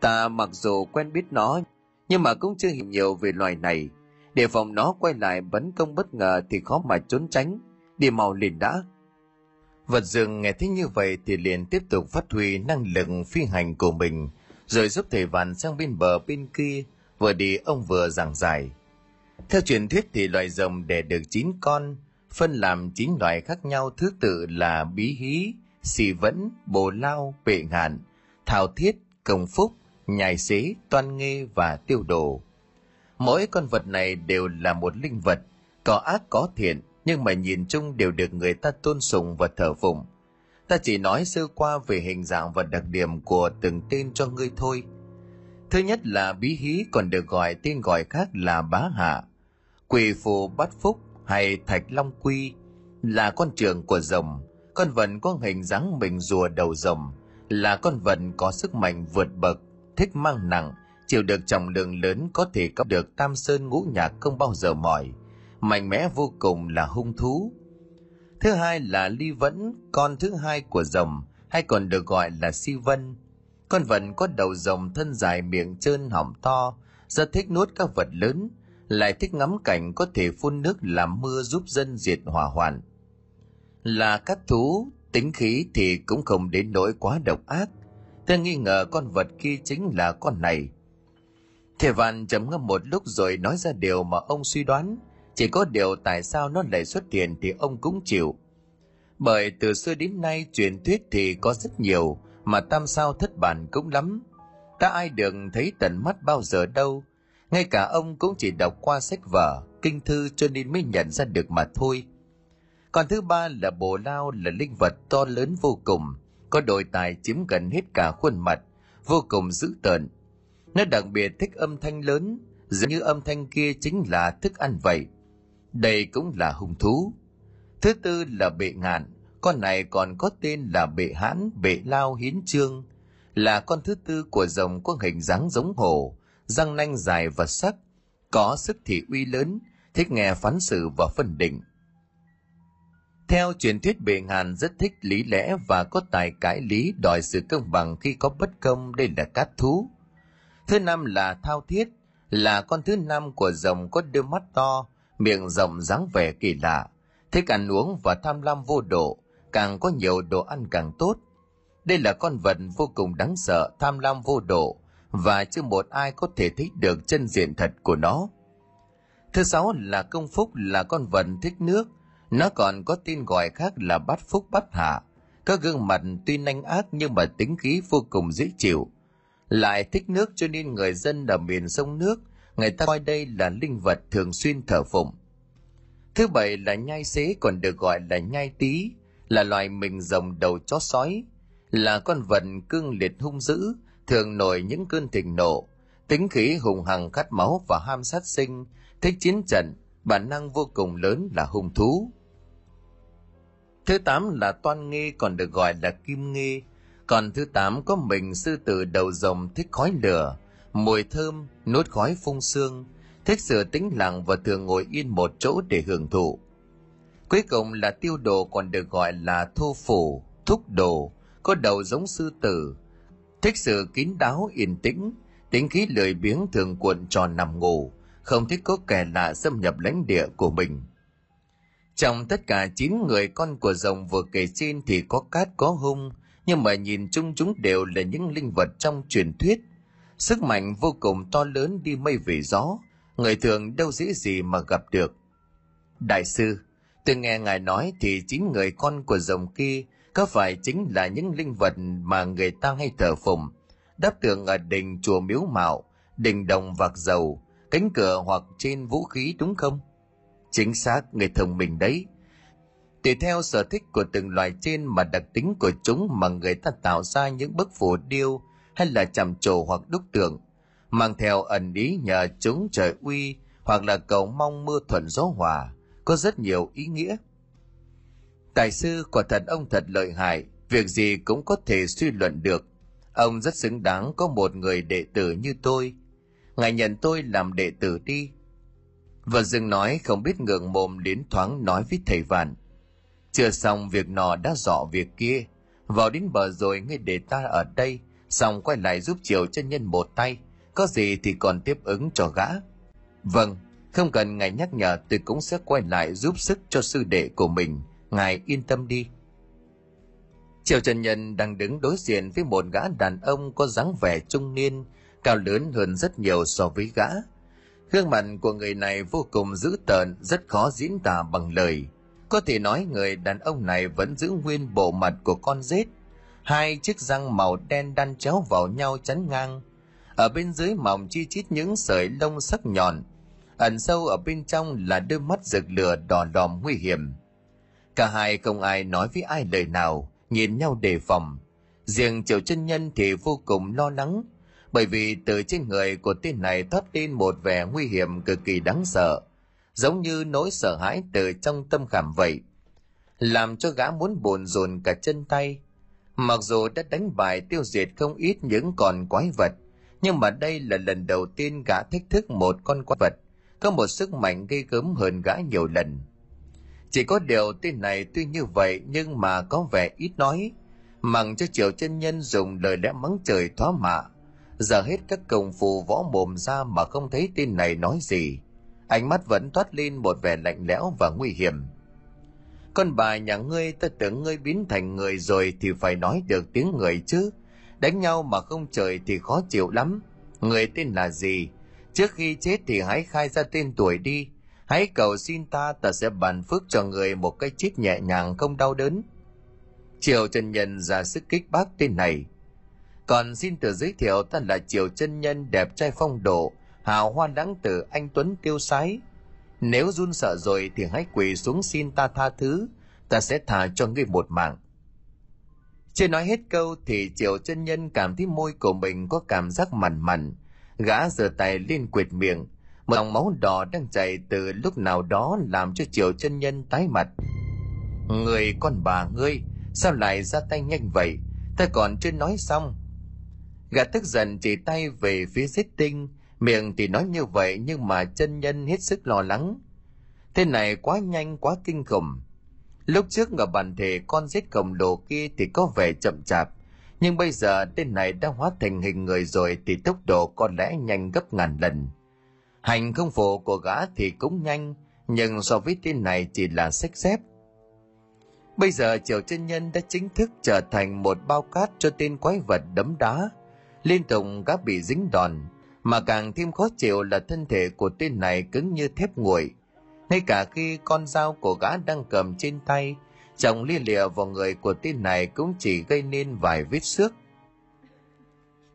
Ta mặc dù quen biết nó, nhưng mà cũng chưa hiểu nhiều về loài này. Để phòng nó quay lại bấn công bất ngờ thì khó mà trốn tránh. Đi mau liền đã. Vật rừng nghe thấy như vậy thì liền tiếp tục phát huy năng lực phi hành của mình, rồi giúp thầy Vạn sang bên bờ bên kia, vừa đi ông vừa giảng giải. Theo truyền thuyết thì loài rồng đẻ được 9 con, phân làm 9 loài khác nhau thứ tự là bí hí, xì vẫn, bồ lao, bệ ngạn, thảo thiết, công phúc, nhài xế, toan nghê và tiêu đồ. Mỗi con vật này đều là một linh vật, có ác có thiện, nhưng mà nhìn chung đều được người ta tôn sùng và thờ phụng. Ta chỉ nói sơ qua về hình dạng và đặc điểm của từng tên cho ngươi thôi. Thứ nhất là bí hí còn được gọi tên gọi khác là bá hạ. Quỳ phù bát phúc hay thạch long quy là con trưởng của rồng. Con vật có hình dáng mình rùa đầu rồng là con vật có sức mạnh vượt bậc, thích mang nặng, chịu được trọng lượng lớn có thể có được tam sơn ngũ nhạc không bao giờ mỏi mạnh mẽ vô cùng là hung thú. Thứ hai là ly vẫn, con thứ hai của rồng, hay còn được gọi là si vân. Con vật có đầu rồng thân dài miệng trơn hỏng to, rất thích nuốt các vật lớn, lại thích ngắm cảnh có thể phun nước làm mưa giúp dân diệt hỏa hoạn. Là các thú, tính khí thì cũng không đến nỗi quá độc ác. Tôi nghi ngờ con vật kia chính là con này. Thầy Văn trầm ngâm một lúc rồi nói ra điều mà ông suy đoán – chỉ có điều tại sao nó lại xuất hiện thì ông cũng chịu. Bởi từ xưa đến nay truyền thuyết thì có rất nhiều, mà tam sao thất bản cũng lắm. Ta ai được thấy tận mắt bao giờ đâu. Ngay cả ông cũng chỉ đọc qua sách vở, kinh thư cho nên mới nhận ra được mà thôi. Còn thứ ba là bồ lao là linh vật to lớn vô cùng, có đội tài chiếm gần hết cả khuôn mặt, vô cùng dữ tợn. Nó đặc biệt thích âm thanh lớn, dường như âm thanh kia chính là thức ăn vậy đây cũng là hung thú. Thứ tư là bệ ngạn, con này còn có tên là bệ hãn, bệ lao hiến trương, là con thứ tư của rồng có hình dáng giống hổ, răng nanh dài và sắc, có sức thị uy lớn, thích nghe phán xử và phân định. Theo truyền thuyết bệ ngàn rất thích lý lẽ và có tài cãi lý đòi sự công bằng khi có bất công đây là cát thú. Thứ năm là thao thiết, là con thứ năm của rồng có đôi mắt to, miệng rộng dáng vẻ kỳ lạ, thích ăn uống và tham lam vô độ, càng có nhiều đồ ăn càng tốt. Đây là con vật vô cùng đáng sợ, tham lam vô độ, và chưa một ai có thể thích được chân diện thật của nó. Thứ sáu là công phúc là con vật thích nước, nó còn có tên gọi khác là bát phúc bát hạ. Có gương mặt tuy nanh ác nhưng mà tính khí vô cùng dễ chịu. Lại thích nước cho nên người dân ở miền sông nước – người ta coi đây là linh vật thường xuyên thờ phụng. Thứ bảy là nhai xế còn được gọi là nhai tí, là loài mình rồng đầu chó sói, là con vật cương liệt hung dữ, thường nổi những cơn thịnh nộ, tính khí hùng hằng khát máu và ham sát sinh, thích chiến trận, bản năng vô cùng lớn là hung thú. Thứ tám là toan nghi còn được gọi là kim nghi, còn thứ tám có mình sư tử đầu rồng thích khói lửa, mùi thơm, nốt khói phun sương, thích sự tĩnh lặng và thường ngồi yên một chỗ để hưởng thụ. Cuối cùng là tiêu đồ còn được gọi là thô phủ, thúc đồ, có đầu giống sư tử, thích sự kín đáo yên tĩnh, tính khí lười biếng thường cuộn tròn nằm ngủ, không thích có kẻ lạ xâm nhập lãnh địa của mình. Trong tất cả 9 người con của rồng vừa kể trên thì có cát có hung, nhưng mà nhìn chung chúng đều là những linh vật trong truyền thuyết – Sức mạnh vô cùng to lớn đi mây về gió, người thường đâu dễ gì mà gặp được. Đại sư, tôi nghe ngài nói thì chín người con của rồng kia có phải chính là những linh vật mà người ta hay thờ phụng, đáp tượng ở đình chùa miếu mạo, đình đồng vạc dầu, cánh cửa hoặc trên vũ khí đúng không? Chính xác, người thông minh đấy. Tùy theo sở thích của từng loài trên mà đặc tính của chúng mà người ta tạo ra những bức phù điêu hay là chạm trổ hoặc đúc tượng, mang theo ẩn ý nhờ chúng trời uy hoặc là cầu mong mưa thuận gió hòa, có rất nhiều ý nghĩa. Tài sư quả thật ông thật lợi hại, việc gì cũng có thể suy luận được ông rất xứng đáng có một người đệ tử như tôi ngài nhận tôi làm đệ tử đi. Và dừng nói không biết ngượng mồm đến thoáng nói với thầy vạn. Chưa xong việc nọ đã dọ việc kia. Vào đến bờ rồi ngươi để ta ở đây xong quay lại giúp chiều chân nhân một tay. Có gì thì còn tiếp ứng cho gã. Vâng không cần ngài nhắc nhở tôi cũng sẽ quay lại giúp sức cho sư đệ của mình. Ngài yên tâm đi. Triệu Trần Nhân đang đứng đối diện với một gã đàn ông có dáng vẻ trung niên, cao lớn hơn rất nhiều so với gã. Gương mặt của người này vô cùng dữ tợn, rất khó diễn tả bằng lời. Có thể nói người đàn ông này vẫn giữ nguyên bộ mặt của con rết. Hai chiếc răng màu đen đan chéo vào nhau chắn ngang. Ở bên dưới mỏng chi chít những sợi lông sắc nhọn. Ẩn sâu ở bên trong là đôi mắt rực lửa đỏ đòm nguy hiểm. Cả hai không ai nói với ai lời nào, nhìn nhau đề phòng. Riêng Triệu chân Nhân thì vô cùng lo lắng, bởi vì từ trên người của tên này thoát lên một vẻ nguy hiểm cực kỳ đáng sợ, giống như nỗi sợ hãi từ trong tâm khảm vậy, làm cho gã muốn bồn rồn cả chân tay. Mặc dù đã đánh bại tiêu diệt không ít những con quái vật, nhưng mà đây là lần đầu tiên gã thách thức một con quái vật, có một sức mạnh gây gớm hơn gã nhiều lần. Chỉ có điều tên này tuy như vậy nhưng mà có vẻ ít nói, mặc cho triệu chân nhân dùng lời lẽ mắng trời thoá mạ. Giờ hết các công phu võ mồm ra mà không thấy tên này nói gì. Ánh mắt vẫn toát lên một vẻ lạnh lẽo và nguy hiểm. Con bà nhà ngươi ta tưởng ngươi biến thành người rồi thì phải nói được tiếng người chứ. Đánh nhau mà không trời thì khó chịu lắm. Người tên là gì? Trước khi chết thì hãy khai ra tên tuổi đi Hãy cầu xin ta, ta sẽ bàn phước cho người một cái chết nhẹ nhàng không đau đớn. Triều trần nhân ra sức kích bác tên này. Còn xin tự giới thiệu ta là Triều chân nhân đẹp trai phong độ, hào hoa đáng tử anh Tuấn tiêu sái. Nếu run sợ rồi thì hãy quỳ xuống xin ta tha thứ, ta sẽ thả cho ngươi một mạng. Chưa nói hết câu thì Triều chân nhân cảm thấy môi của mình có cảm giác mặn mặn, gã giơ tay lên quệt miệng, một dòng máu đỏ đang chảy từ lúc nào đó làm cho triều chân nhân tái mặt người con bà ngươi sao lại ra tay nhanh vậy ta còn chưa nói xong gã tức giận chỉ tay về phía giết tinh miệng thì nói như vậy nhưng mà chân nhân hết sức lo lắng thế này quá nhanh quá kinh khủng lúc trước ở bản thể con giết khổng lồ kia thì có vẻ chậm chạp nhưng bây giờ tên này đã hóa thành hình người rồi thì tốc độ có lẽ nhanh gấp ngàn lần Hành không phụ của gã thì cũng nhanh, nhưng so với tên này chỉ là sách xếp. Bây giờ Triều chân Nhân đã chính thức trở thành một bao cát cho tên quái vật đấm đá. Liên tục gã bị dính đòn, mà càng thêm khó chịu là thân thể của tên này cứng như thép nguội. Ngay cả khi con dao của gã đang cầm trên tay, chồng lia lịa vào người của tên này cũng chỉ gây nên vài vết xước.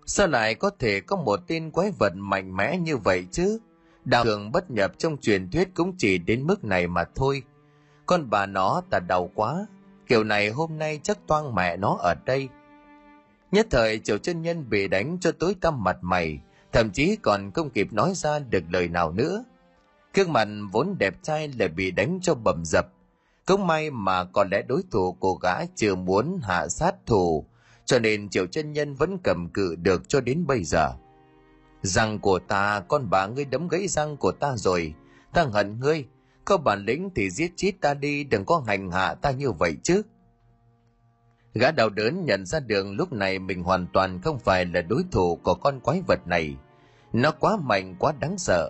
Sao lại có thể có một tên quái vật mạnh mẽ như vậy chứ? đạo thường bất nhập trong truyền thuyết cũng chỉ đến mức này mà thôi con bà nó ta đau quá kiểu này hôm nay chắc toang mẹ nó ở đây nhất thời triều chân nhân bị đánh cho tối tăm mặt mày thậm chí còn không kịp nói ra được lời nào nữa Khương mặt vốn đẹp trai lại bị đánh cho bầm dập Không may mà có lẽ đối thủ của gã chưa muốn hạ sát thủ cho nên triệu chân nhân vẫn cầm cự được cho đến bây giờ Răng của ta, con bà ngươi đấm gãy răng của ta rồi. Ta hận ngươi, có bản lĩnh thì giết chết ta đi, đừng có hành hạ ta như vậy chứ. Gã đau đớn nhận ra đường lúc này mình hoàn toàn không phải là đối thủ của con quái vật này. Nó quá mạnh, quá đáng sợ.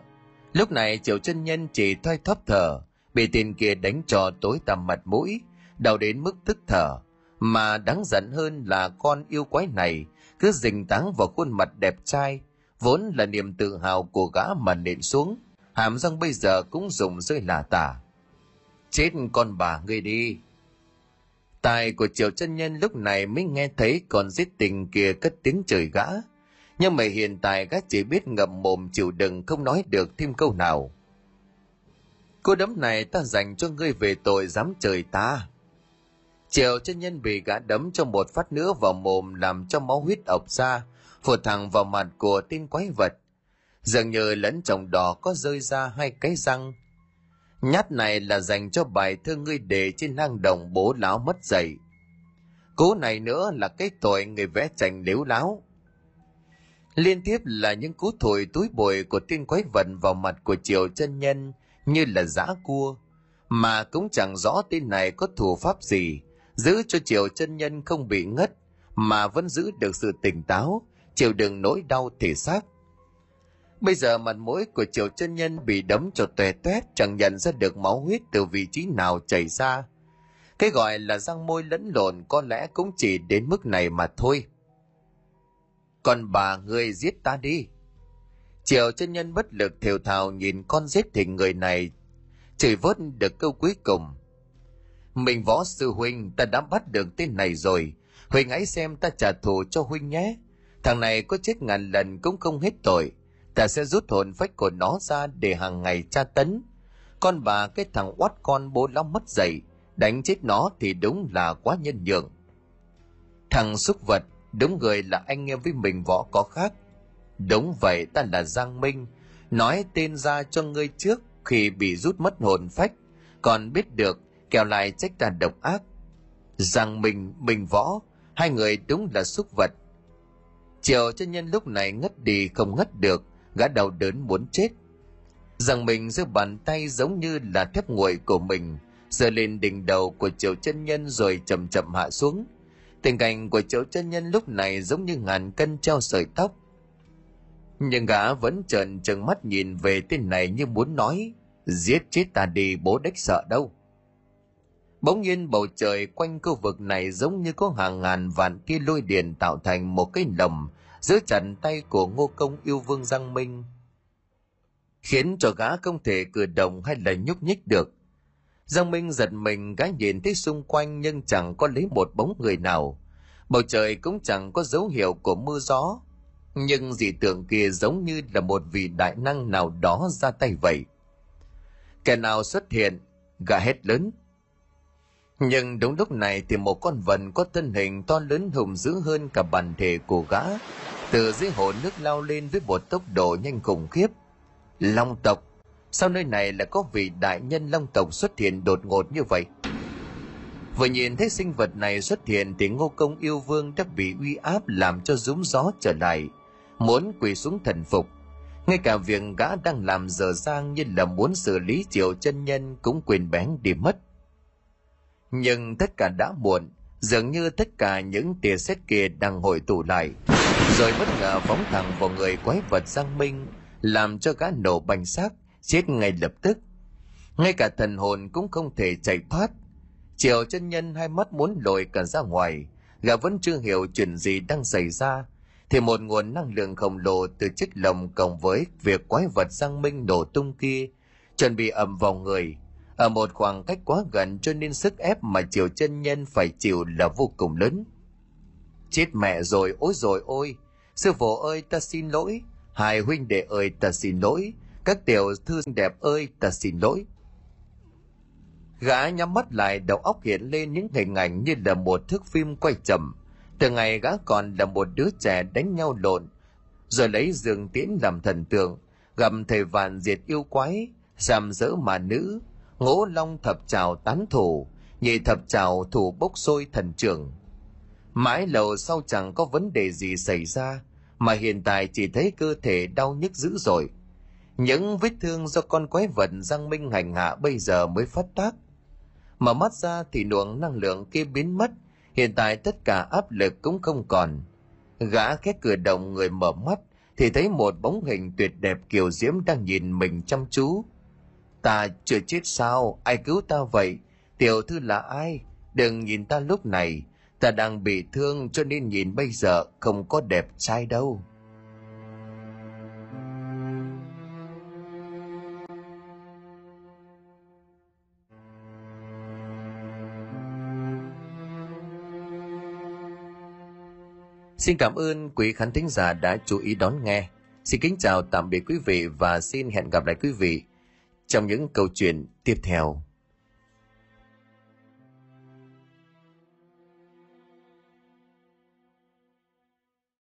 Lúc này triệu chân nhân chỉ thoi thóp thở, bị tên kia đánh cho tối tăm mặt mũi, đau đến mức tức thở. Mà đáng giận hơn là con yêu quái này cứ dình táng vào khuôn mặt đẹp trai, vốn là niềm tự hào của gã mà nện xuống hàm răng bây giờ cũng dùng rơi là tả chết con bà ngươi đi tài của triệu chân nhân lúc này mới nghe thấy còn giết tình kia cất tiếng trời gã. Nhưng mà hiện tại gã chỉ biết ngậm mồm chịu đựng, không nói được thêm câu nào. Cô đấm này ta dành cho ngươi về tội dám trời ta. Triệu chân nhân bị gã đấm cho một phát nữa vào mồm, làm cho máu huyết ọc ra, phụt thẳng vào mặt của tên quái vật. Dường như lẫn trong đỏ có rơi ra hai cái răng nhát này là dành cho bài thơ ngươi đề trên hang đồng bố láo mất dậy Cố này nữa là cái tội người vẽ tranh liếu láo. Liên tiếp là những cú thổi túi bồi của tiên quái vật vào mặt của triều chân nhân như là giã cua, mà cũng chẳng rõ tên này có thủ pháp gì, giữ cho triều chân nhân không bị ngất, mà vẫn giữ được sự tỉnh táo, chịu đựng nỗi đau thể xác. Bây giờ mặt mũi của triều chân nhân bị đấm cho tè toét, chẳng nhận ra được máu huyết từ vị trí nào chảy ra. Cái gọi là răng môi lẫn lộn có lẽ cũng chỉ đến mức này mà thôi. Còn bà người giết ta đi. Triều chân nhân bất lực thều thào nhìn con giết thịnh người này, chửi vớt được câu cuối cùng. Mình võ sư huynh ta đã bắt được tên này rồi, huynh ấy xem ta trả thù cho huynh nhé. Thằng này có chết ngàn lần cũng không hết tội ta sẽ rút hồn phách của nó ra để hàng ngày tra tấn. Con bà cái thằng oát con bố lóng mất dậy, đánh chết nó thì đúng là quá nhân nhượng. Thằng xúc vật, đúng người là anh em với mình võ có khác. Đúng vậy, ta là giang minh, nói tên ra cho ngươi trước khi bị rút mất hồn phách, còn biết được kẻo lại trách ta độc ác. Giang minh mình võ, hai người đúng là xúc vật. Chiều cho nhân lúc này ngất đi không ngất được gã đau đớn muốn chết. Rằng mình giơ bàn tay giống như là thép nguội của mình, giơ lên đỉnh đầu của triệu chân nhân rồi chậm chậm hạ xuống. Tình cảnh của triệu chân nhân lúc này giống như ngàn cân treo sợi tóc. Nhưng gã vẫn trợn trừng mắt nhìn về tên này như muốn nói, giết chết ta đi, bố đếch sợ đâu. Bỗng nhiên bầu trời quanh khu vực này giống như có hàng ngàn vạn tia lôi điện tạo thành một cái lồng giữ chặt tay của ngô công yêu vương giang minh, khiến cho gã không thể cử động hay là nhúc nhích được. Giang minh giật mình, gã nhìn thấy xung quanh nhưng chẳng có lấy một bóng người nào. Bầu trời cũng chẳng có dấu hiệu của mưa gió, nhưng dị tượng kia giống như là một vị đại năng nào đó ra tay vậy. Kẻ nào xuất hiện, gã hét lớn. Nhưng đúng lúc này thì một con vật có thân hình to lớn hùng dữ hơn cả bản thể của gã từ dưới hồ nước lao lên với một tốc độ nhanh khủng khiếp. Long tộc, sao nơi này lại có vị đại nhân long tộc xuất hiện đột ngột như vậy? Vừa nhìn thấy sinh vật này xuất hiện thì ngô công yêu vương đã bị uy áp làm cho rúm gió trở lại, muốn quỳ xuống thần phục. Ngay cả việc gã đang làm dở dang như là muốn xử lý triệu chân nhân cũng quyền bén đi mất. Nhưng tất cả đã muộn, dường như tất cả những tia xét kia đang hội tụ lại rồi bất ngờ phóng thẳng vào người quái vật giang minh, làm cho gã nổ bành xác, chết ngay lập tức. Ngay cả thần hồn cũng không thể chạy thoát. Chiều chân nhân hai mắt muốn lồi cả ra ngoài, gã vẫn chưa hiểu chuyện gì đang xảy ra. Thì một nguồn năng lượng khổng lồ từ chiếc lồng cộng với việc quái vật giang minh nổ tung kia, chuẩn bị ầm vào người. Ở một khoảng cách quá gần cho nên sức ép mà chiều chân nhân phải chịu là vô cùng lớn chết mẹ rồi, ôi rồi ôi. Sư phụ ơi, ta xin lỗi. Hai huynh đệ ơi, ta xin lỗi. Các tiểu thư đẹp ơi, ta xin lỗi. Gã nhắm mắt lại, đầu óc hiện lên những hình ảnh như là một thước phim quay chậm. Từ ngày gã còn là một đứa trẻ đánh nhau lộn, rồi lấy dương tiễn làm thần tượng, gặp thầy vạn diệt yêu quái giảm dỡ mà nữ. Ngỗ long thập trào tán thủ nhị thập trào thủ bốc sôi thần trưởng mãi lâu sau chẳng có vấn đề gì xảy ra, mà hiện tại chỉ thấy cơ thể đau nhức dữ dội. Những vết thương do con quái vật giang minh hành hạ bây giờ mới phát tác. Mở mắt ra thì luồng năng lượng kia biến mất, hiện tại tất cả áp lực cũng không còn. Gã khét cửa động người mở mắt thì thấy một bóng hình tuyệt đẹp kiều diễm đang nhìn mình chăm chú. Ta chưa chết sao? Ai cứu ta vậy? Tiểu thư là ai? Đừng nhìn ta lúc này ta đang bị thương cho nên nhìn bây giờ không có đẹp trai đâu Xin cảm ơn quý khán thính giả đã chú ý đón nghe. Xin kính chào tạm biệt quý vị và xin hẹn gặp lại quý vị trong những câu chuyện tiếp theo